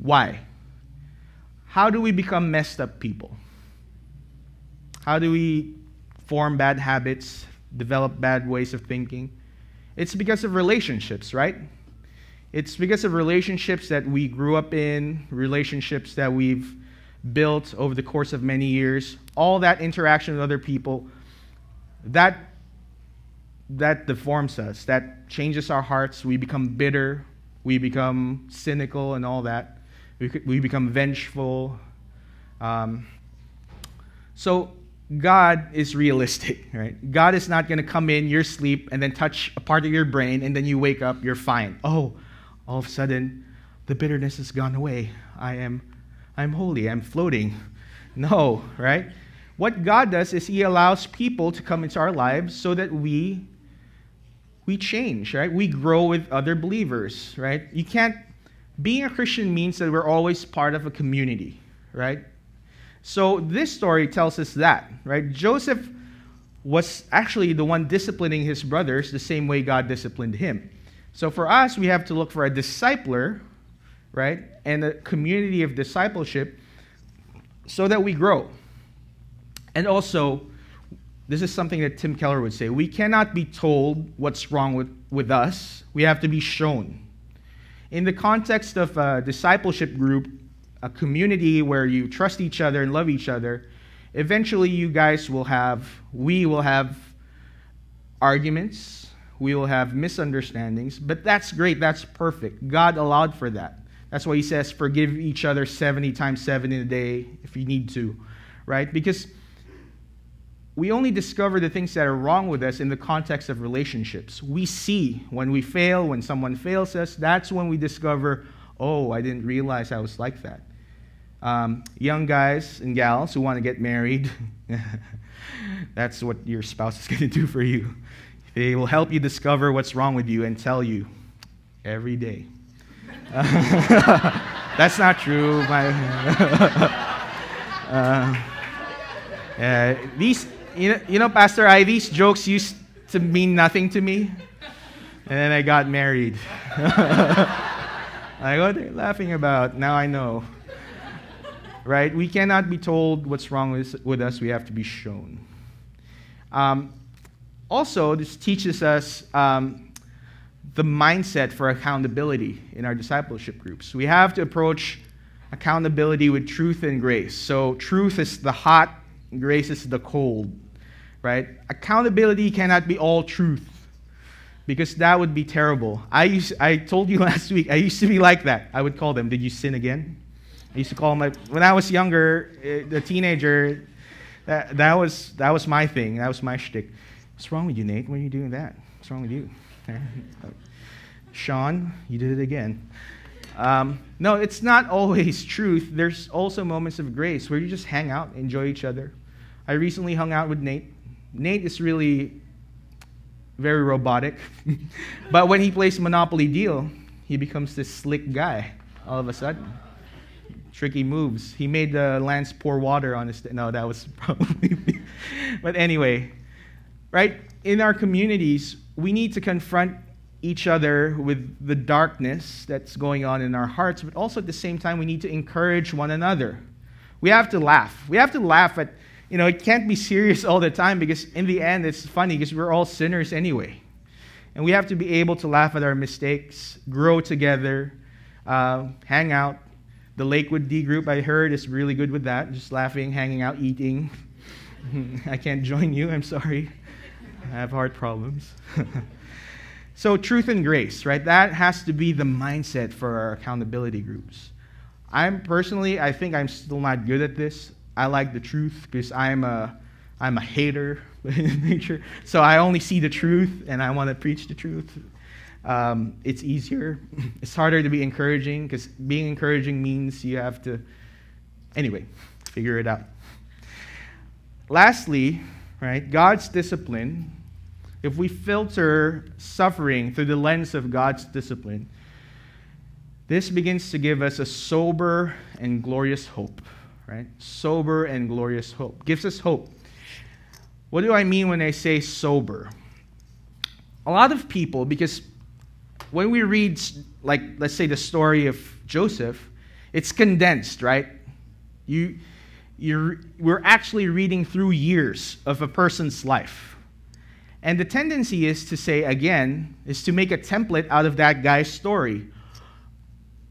Why? How do we become messed up people? How do we form bad habits, develop bad ways of thinking? It's because of relationships, right? It's because of relationships that we grew up in, relationships that we've built over the course of many years, all that interaction with other people, that, that deforms us, that changes our hearts. We become bitter, we become cynical, and all that. We, we become vengeful. Um, so, God is realistic, right? God is not going to come in your sleep and then touch a part of your brain and then you wake up, you're fine. Oh, all of a sudden, the bitterness has gone away. I am I'm holy, I'm floating. No, right? What God does is He allows people to come into our lives so that we we change, right? We grow with other believers, right? You can't being a Christian means that we're always part of a community, right? So this story tells us that, right? Joseph was actually the one disciplining his brothers the same way God disciplined him. So for us, we have to look for a discipler right? And a community of discipleship so that we grow. And also, this is something that Tim Keller would say we cannot be told what's wrong with, with us, we have to be shown. In the context of a discipleship group, a community where you trust each other and love each other, eventually you guys will have, we will have arguments, we will have misunderstandings, but that's great, that's perfect. God allowed for that. That's why he says, forgive each other 70 times 7 in a day if you need to, right? Because we only discover the things that are wrong with us in the context of relationships. We see when we fail, when someone fails us, that's when we discover, oh, I didn't realize I was like that. Um, young guys and gals who want to get married, that's what your spouse is going to do for you. They will help you discover what's wrong with you and tell you every day. That's not true. My, uh, yeah, these, you know, you know, Pastor I, these jokes used to mean nothing to me. And then I got married. like, what are they laughing about? Now I know. Right? We cannot be told what's wrong with, us, we have to be shown. Um, also, this teaches us um, the mindset for accountability in our discipleship groups. We have to approach accountability with truth and grace. So, truth is the hot, grace is the cold, right? Accountability cannot be all truth because that would be terrible. I, used, I told you last week, I used to be like that. I would call them, Did you sin again? I used to call my, when I was younger, eh, a teenager, that, that, was, that was my thing. That was my shtick. What's wrong with you, Nate? Why are you doing that? What's wrong with you? Sean, you did it again. Um, no, it's not always truth. There's also moments of grace where you just hang out, enjoy each other. I recently hung out with Nate. Nate is really very robotic, but when he plays Monopoly Deal, he becomes this slick guy all of a sudden. Tricky moves. He made the Lance pour water on his. no, that was probably. but anyway, right? In our communities, we need to confront each other with the darkness that's going on in our hearts, but also at the same time, we need to encourage one another. We have to laugh. We have to laugh at, you know, it can't be serious all the time because in the end, it's funny because we're all sinners anyway. And we have to be able to laugh at our mistakes, grow together, uh, hang out. The Lakewood D group, I heard, is really good with that, just laughing, hanging out, eating. I can't join you, I'm sorry. I have heart problems. so, truth and grace, right? That has to be the mindset for our accountability groups. I'm personally, I think I'm still not good at this. I like the truth because I'm a, I'm a hater in nature. So I only see the truth and I want to preach the truth. Um, it's easier. It's harder to be encouraging because being encouraging means you have to, anyway, figure it out. Lastly, right, God's discipline, if we filter suffering through the lens of God's discipline, this begins to give us a sober and glorious hope, right? Sober and glorious hope. Gives us hope. What do I mean when I say sober? A lot of people, because when we read, like, let's say the story of Joseph, it's condensed, right? You, you're, we're actually reading through years of a person's life. And the tendency is to say, again, is to make a template out of that guy's story.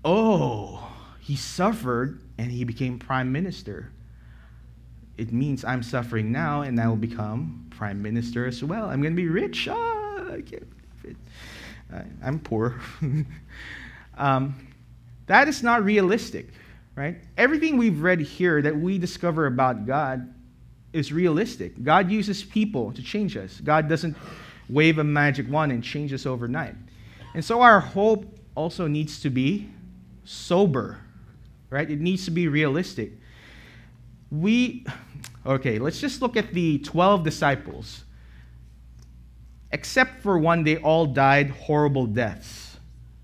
Oh, he suffered and he became prime minister. It means I'm suffering now and I will become prime minister as well. I'm going to be rich. Ah, I can't believe it. I, am poor. um, that is not realistic, right? Everything we've read here that we discover about God is realistic. God uses people to change us. God doesn't wave a magic wand and change us overnight. And so our hope also needs to be sober, right? It needs to be realistic. We, okay, let's just look at the 12 disciples. Except for one, they all died horrible deaths.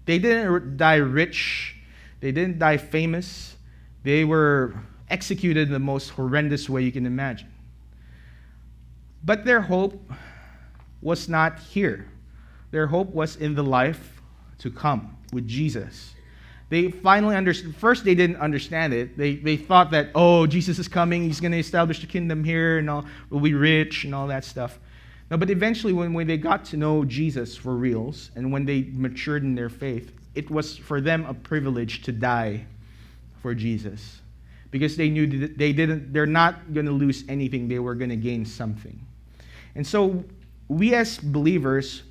They didn't die rich, they didn't die famous, they were executed in the most horrendous way you can imagine. But their hope was not here. Their hope was in the life to come with Jesus. They finally understood. First, they didn't understand it. They, they thought that, oh, Jesus is coming. He's going to establish the kingdom here, and all, we'll be rich, and all that stuff. No, but eventually, when, when they got to know Jesus for reals, and when they matured in their faith, it was for them a privilege to die for Jesus. Because they knew that they didn't, they're not going to lose anything, they were going to gain something. And so, we as believers,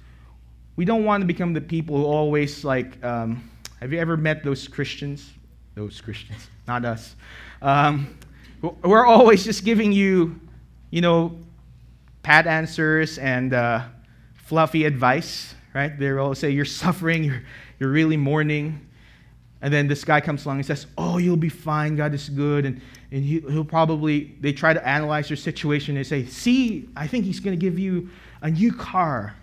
we don't want to become the people who always like, um, have you ever met those Christians? Those Christians, not us. Um, we're always just giving you, you know, pat answers and uh, fluffy advice, right? They will say, You're suffering, you're, you're really mourning. And then this guy comes along and says, Oh, you'll be fine. God is good. And, and he, will probably, they try to analyze your situation. They say, See, I think he's going to give you a new car.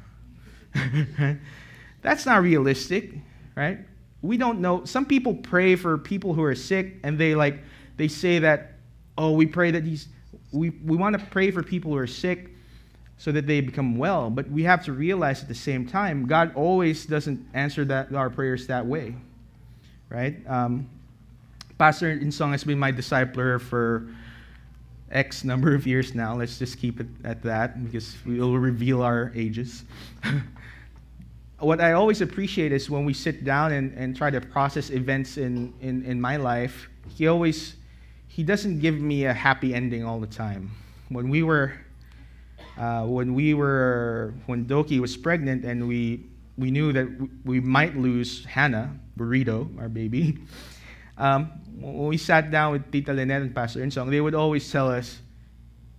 That's not realistic, right? we don't know. Some people pray for people who are sick, and they like they say that, oh, we pray that these we, we want to pray for people who are sick so that they become well. But we have to realize at the same time, God always doesn't answer that our prayers that way, right? Um, Pastor In Song has been my discipler for X number of years now. Let's just keep it at that because we will reveal our ages. what I always appreciate is when we sit down and, and try to process events in, in, in my life, he always, he doesn't give me a happy ending all the time. When we were, uh, when we were, when Doki was pregnant and we, we knew that we might lose Hannah, Burrito, our baby, um, when we sat down with Tita Lynette and Pastor In Song, they would always tell us,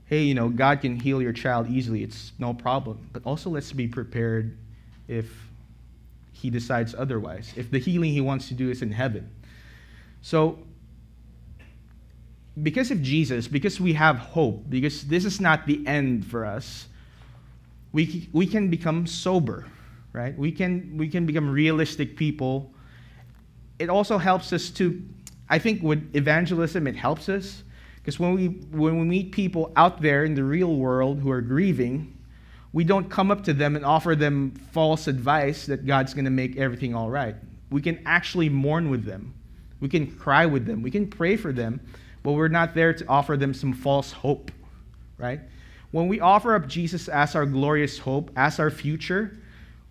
hey, you know, God can heal your child easily. It's no problem. But also let's be prepared if he decides otherwise, if the healing he wants to do is in heaven. So, because of Jesus, because we have hope, because this is not the end for us, we, we can become sober, right? We can, we can become realistic people. It also helps us to, I think, with evangelism, it helps us. Because when we, when we meet people out there in the real world who are grieving, we don't come up to them and offer them false advice that God's going to make everything all right. We can actually mourn with them. We can cry with them. We can pray for them, but we're not there to offer them some false hope, right? When we offer up Jesus as our glorious hope, as our future,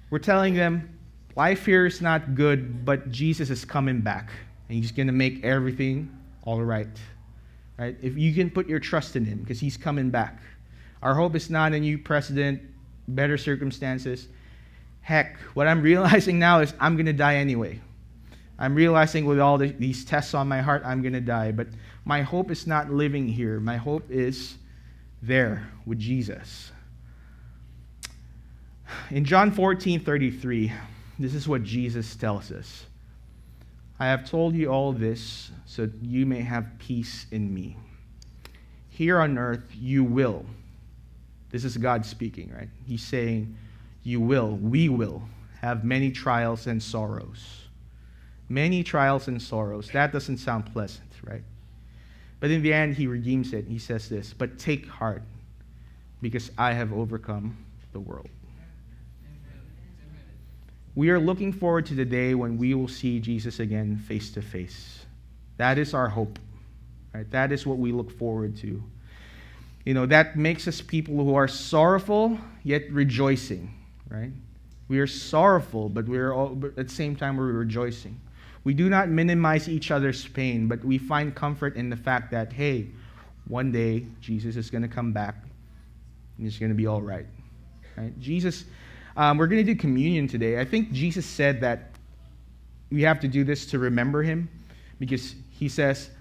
we're telling them, life here is not good, but Jesus is coming back and he's going to make everything all right. Right? If you can put your trust in him because he's coming back. Our hope is not a new president, better circumstances. Heck, what I'm realizing now is I'm going to die anyway. I'm realizing with all the, these tests on my heart, I'm going to die. But my hope is not living here. My hope is there with Jesus. In John 14 33, this is what Jesus tells us I have told you all this so you may have peace in me. Here on earth, you will. This is God speaking, right? He's saying, You will, we will have many trials and sorrows. Many trials and sorrows. That doesn't sound pleasant, right? But in the end, he redeems it. He says this But take heart, because I have overcome the world. We are looking forward to the day when we will see Jesus again face to face. That is our hope. Right? That is what we look forward to. You know, that makes us people who are sorrowful yet rejoicing, right? We are sorrowful, but we're all, but at the same time we're rejoicing. We do not minimize each other's pain, but we find comfort in the fact that, hey, one day Jesus is going to come back and it's going to be all right. Right? Jesus um, we're going to do communion today. I think Jesus said that we have to do this to remember him because he says,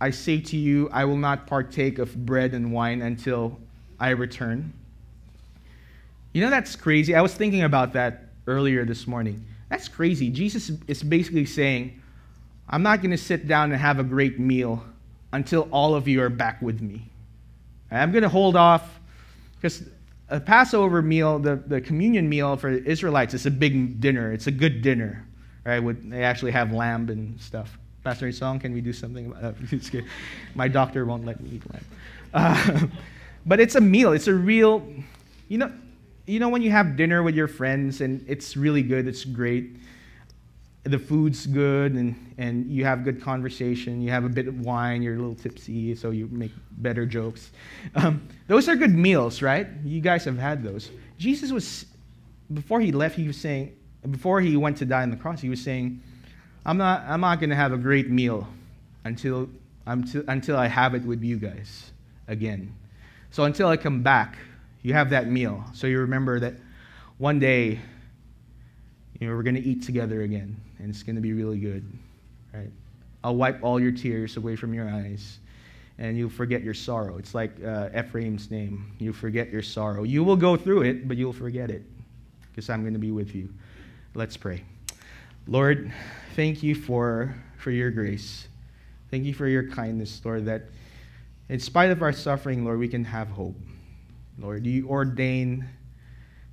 I say to you, I will not partake of bread and wine until I return. You know, that's crazy. I was thinking about that earlier this morning. That's crazy. Jesus is basically saying, I'm not going to sit down and have a great meal until all of you are back with me. I'm going to hold off because a Passover meal, the, the communion meal for Israelites, it's a big dinner. It's a good dinner, right? Would they actually have lamb and stuff? Pastor Song, can we do something about that? My doctor won't let me eat lamb. Uh, but it's a meal. It's a real, you know, you know when you have dinner with your friends and it's really good. It's great the food's good and, and you have good conversation, you have a bit of wine, you're a little tipsy, so you make better jokes. Um, those are good meals, right? You guys have had those. Jesus was, before he left, he was saying, before he went to die on the cross, he was saying, I'm not, I'm not going to have a great meal until, until, until I have it with you guys again. So until I come back, you have that meal. So you remember that one day, you know, we're going to eat together again and it's going to be really good. Right? I'll wipe all your tears away from your eyes, and you'll forget your sorrow. It's like uh, Ephraim's name. You forget your sorrow. You will go through it, but you'll forget it because I'm going to be with you. Let's pray. Lord, thank you for, for your grace. Thank you for your kindness, Lord, that in spite of our suffering, Lord, we can have hope. Lord, you ordain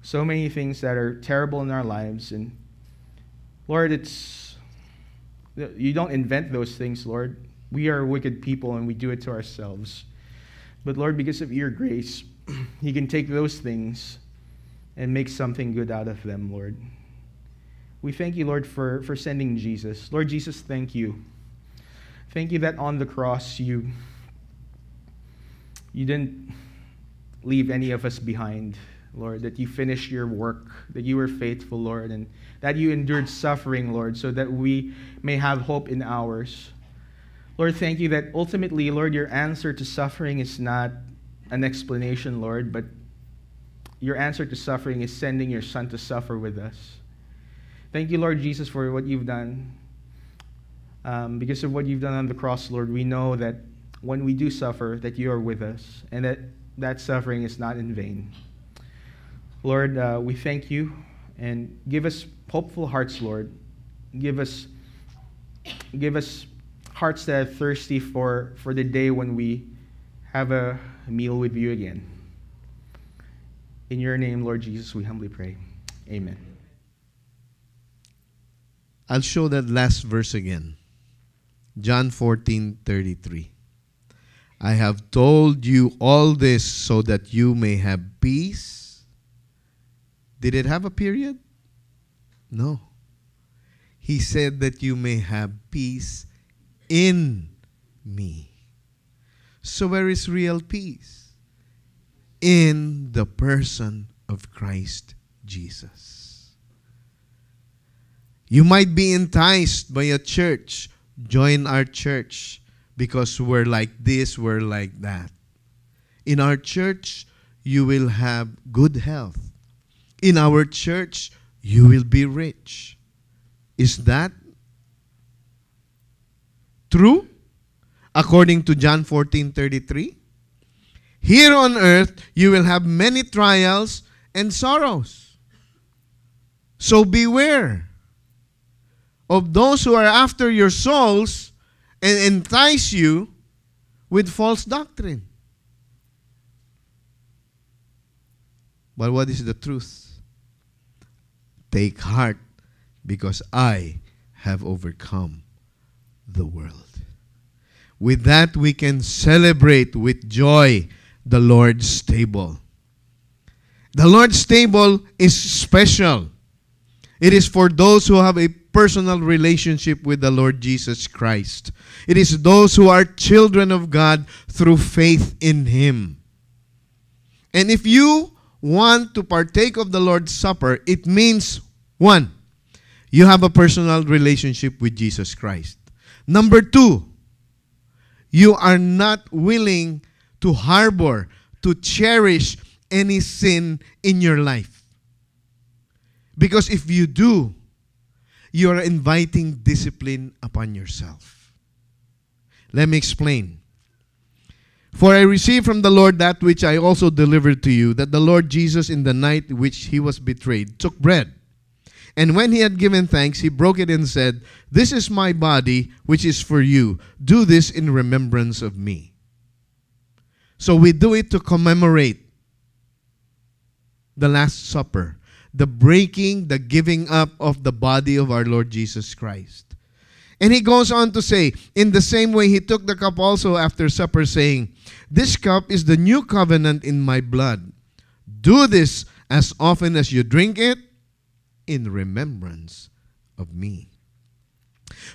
so many things that are terrible in our lives, and Lord, it's you don't invent those things, Lord. We are wicked people and we do it to ourselves. But Lord, because of your grace, you can take those things and make something good out of them, Lord. We thank you, Lord, for, for sending Jesus. Lord Jesus, thank you. Thank you that on the cross you, you didn't leave any of us behind, Lord, that you finished your work, that you were faithful, Lord, and that you endured suffering, Lord, so that we may have hope in ours. Lord, thank you that ultimately, Lord, your answer to suffering is not an explanation, Lord, but your answer to suffering is sending your Son to suffer with us. Thank you, Lord Jesus, for what you've done. Um, because of what you've done on the cross, Lord, we know that when we do suffer, that you are with us, and that that suffering is not in vain. Lord, uh, we thank you and give us hopeful hearts, Lord. Give us, give us hearts that are thirsty for, for the day when we have a meal with you again. In your name, Lord Jesus, we humbly pray. Amen. I'll show that last verse again. John 14:33. I have told you all this so that you may have peace. Did it have a period? No. He said that you may have peace in me. So, where is real peace? In the person of Christ Jesus. You might be enticed by a church. Join our church because we're like this, we're like that. In our church, you will have good health. In our church, you will be rich. Is that true? According to John 14 33. Here on earth, you will have many trials and sorrows. So beware of those who are after your souls and entice you with false doctrine. But what is the truth? Take heart because I have overcome the world. With that, we can celebrate with joy the Lord's table. The Lord's table is special. It is for those who have a personal relationship with the Lord Jesus Christ. It is those who are children of God through faith in Him. And if you want to partake of the Lord's Supper, it means one, you have a personal relationship with Jesus Christ. Number two, you are not willing to harbor, to cherish any sin in your life. Because if you do, you are inviting discipline upon yourself. Let me explain. For I received from the Lord that which I also delivered to you, that the Lord Jesus, in the night which he was betrayed, took bread. And when he had given thanks, he broke it and said, This is my body, which is for you. Do this in remembrance of me. So we do it to commemorate the Last Supper, the breaking, the giving up of the body of our Lord Jesus Christ. And he goes on to say, In the same way, he took the cup also after supper, saying, This cup is the new covenant in my blood. Do this as often as you drink it in remembrance of me.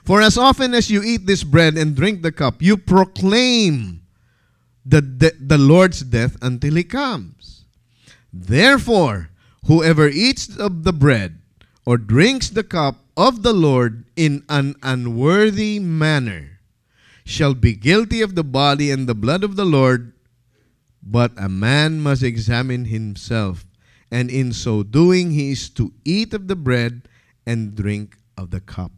For as often as you eat this bread and drink the cup, you proclaim the, the, the Lord's death until he comes. Therefore, whoever eats of the bread or drinks the cup of the Lord in an unworthy manner shall be guilty of the body and the blood of the Lord. But a man must examine himself, and in so doing he is to eat of the bread and drink of the cup.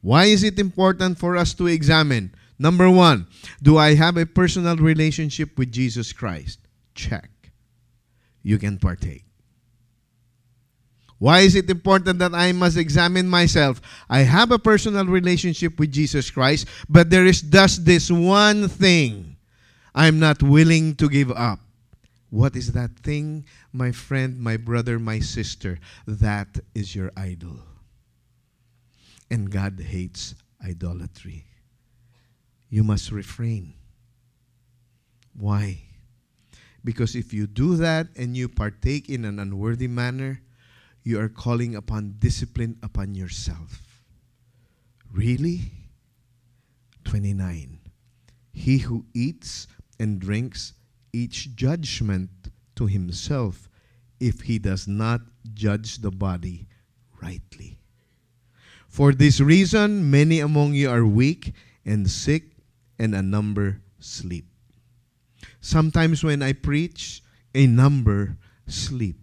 Why is it important for us to examine? Number one, do I have a personal relationship with Jesus Christ? Check. You can partake. Why is it important that I must examine myself? I have a personal relationship with Jesus Christ, but there is just this one thing I'm not willing to give up. What is that thing, my friend, my brother, my sister? That is your idol. And God hates idolatry. You must refrain. Why? Because if you do that and you partake in an unworthy manner, you are calling upon discipline upon yourself. Really? 29. He who eats and drinks each judgment to himself if he does not judge the body rightly. For this reason, many among you are weak and sick, and a number sleep. Sometimes when I preach, a number sleep.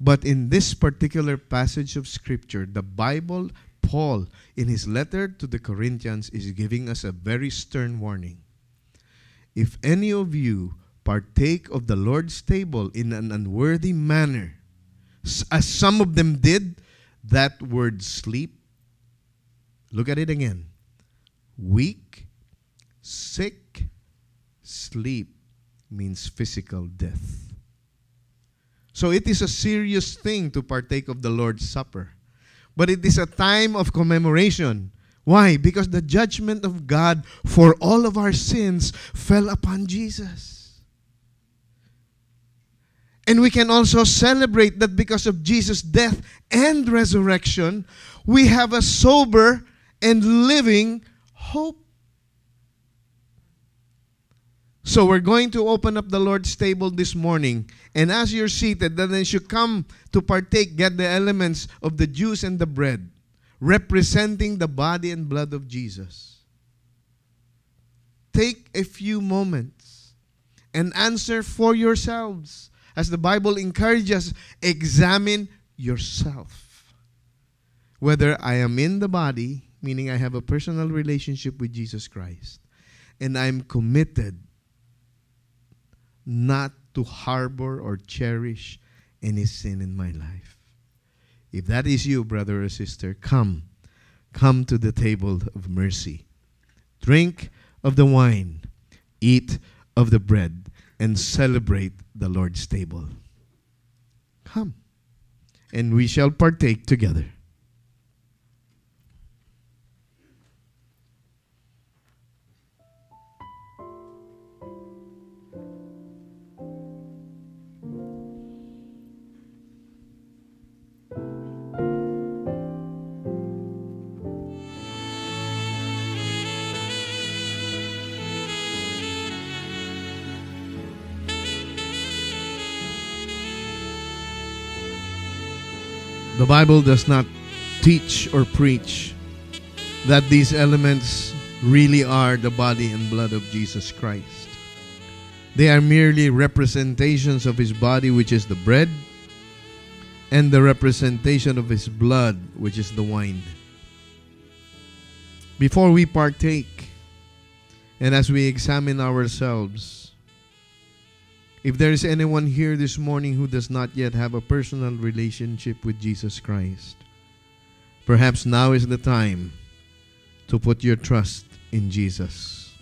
But in this particular passage of Scripture, the Bible, Paul, in his letter to the Corinthians, is giving us a very stern warning. If any of you partake of the Lord's table in an unworthy manner, as some of them did, that word sleep, look at it again. Weak, sick, sleep means physical death. So it is a serious thing to partake of the Lord's Supper. But it is a time of commemoration. Why? Because the judgment of God for all of our sins fell upon Jesus. And we can also celebrate that because of Jesus' death and resurrection, we have a sober and living hope. So we're going to open up the Lord's table this morning. And as you're seated, then as you come to partake, get the elements of the juice and the bread, representing the body and blood of Jesus. Take a few moments and answer for yourselves. As the Bible encourages, examine yourself. Whether I am in the body, meaning I have a personal relationship with Jesus Christ, and I'm committed not to harbor or cherish any sin in my life. If that is you, brother or sister, come. Come to the table of mercy. Drink of the wine, eat of the bread, and celebrate the Lord's table. Come, and we shall partake together. Bible does not teach or preach that these elements really are the body and blood of Jesus Christ. They are merely representations of his body, which is the bread, and the representation of his blood, which is the wine. Before we partake, and as we examine ourselves, if there is anyone here this morning who does not yet have a personal relationship with Jesus Christ, perhaps now is the time to put your trust in Jesus.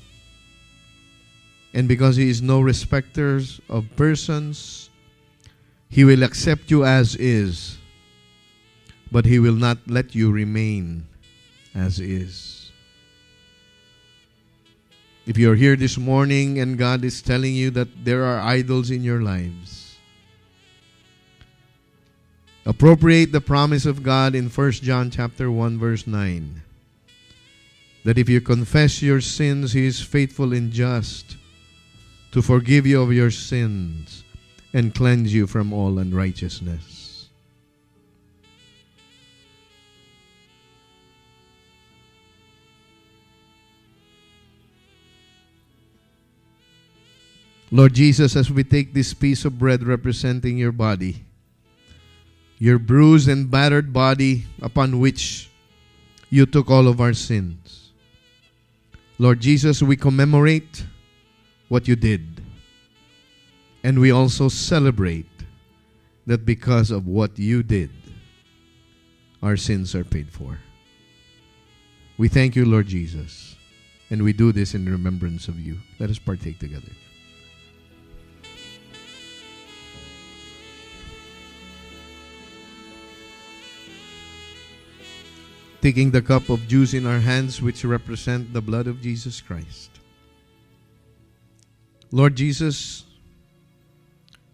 And because He is no respecter of persons, He will accept you as is, but He will not let you remain as is. If you're here this morning and God is telling you that there are idols in your lives, appropriate the promise of God in 1 John chapter 1 verse 9 that if you confess your sins he is faithful and just to forgive you of your sins and cleanse you from all unrighteousness. Lord Jesus, as we take this piece of bread representing your body, your bruised and battered body upon which you took all of our sins. Lord Jesus, we commemorate what you did. And we also celebrate that because of what you did, our sins are paid for. We thank you, Lord Jesus, and we do this in remembrance of you. Let us partake together. Taking the cup of juice in our hands, which represent the blood of Jesus Christ. Lord Jesus,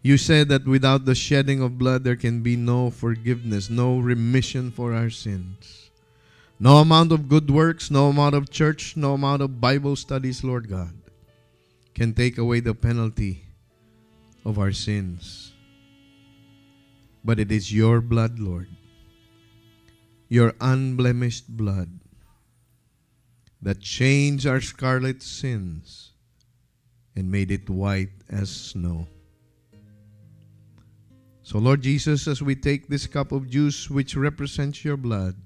you said that without the shedding of blood, there can be no forgiveness, no remission for our sins. No amount of good works, no amount of church, no amount of Bible studies, Lord God, can take away the penalty of our sins. But it is your blood, Lord, your unblemished blood that changed our scarlet sins and made it white as snow. So, Lord Jesus, as we take this cup of juice which represents your blood,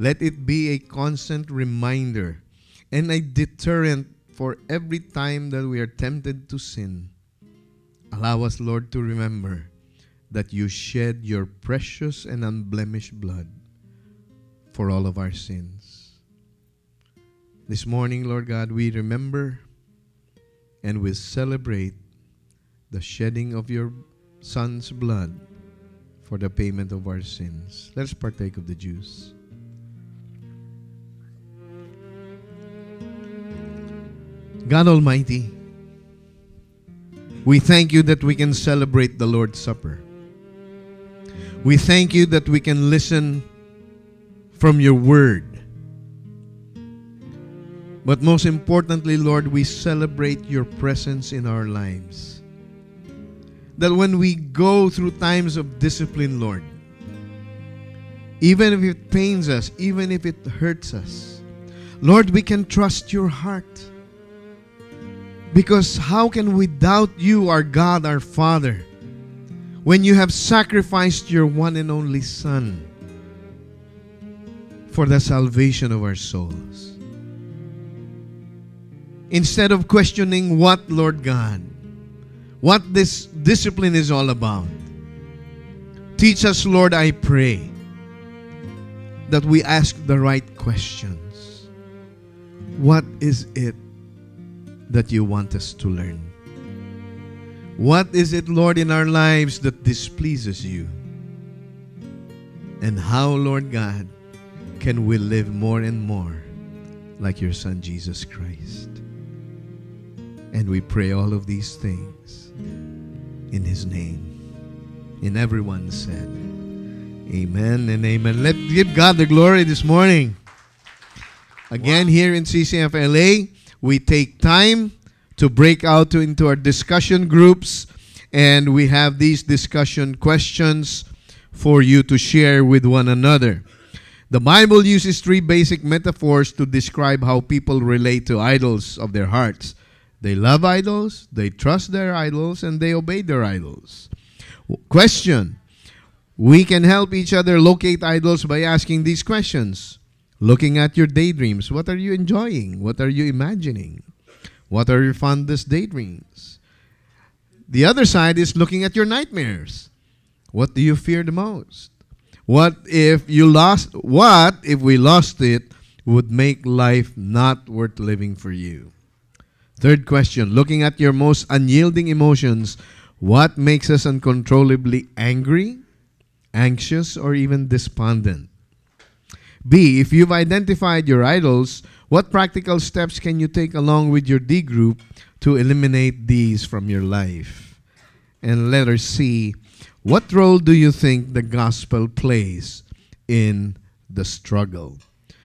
let it be a constant reminder and a deterrent for every time that we are tempted to sin. Allow us, Lord, to remember that you shed your precious and unblemished blood for all of our sins. This morning, Lord God, we remember and we celebrate the shedding of your Son's blood for the payment of our sins. Let's partake of the juice. God Almighty, we thank you that we can celebrate the Lord's Supper. We thank you that we can listen from your word. But most importantly, Lord, we celebrate your presence in our lives. That when we go through times of discipline, Lord, even if it pains us, even if it hurts us, Lord, we can trust your heart. Because how can we doubt you, our God, our Father, when you have sacrificed your one and only Son for the salvation of our souls? Instead of questioning what, Lord God, what this discipline is all about, teach us, Lord, I pray, that we ask the right questions. What is it that you want us to learn? What is it, Lord, in our lives that displeases you? And how, Lord God, can we live more and more like your Son, Jesus Christ? And we pray all of these things in His name. And everyone said, Amen and amen. Let's give God the glory this morning. Again, here in CCFLA, we take time to break out to, into our discussion groups, and we have these discussion questions for you to share with one another. The Bible uses three basic metaphors to describe how people relate to idols of their hearts. They love idols, they trust their idols, and they obey their idols. Question We can help each other locate idols by asking these questions. Looking at your daydreams, what are you enjoying? What are you imagining? What are your fondest daydreams? The other side is looking at your nightmares. What do you fear the most? What if you lost what if we lost it would make life not worth living for you? Third question, looking at your most unyielding emotions, what makes us uncontrollably angry, anxious, or even despondent? B, if you've identified your idols, what practical steps can you take along with your D group to eliminate these from your life? And letter C, what role do you think the gospel plays in the struggle?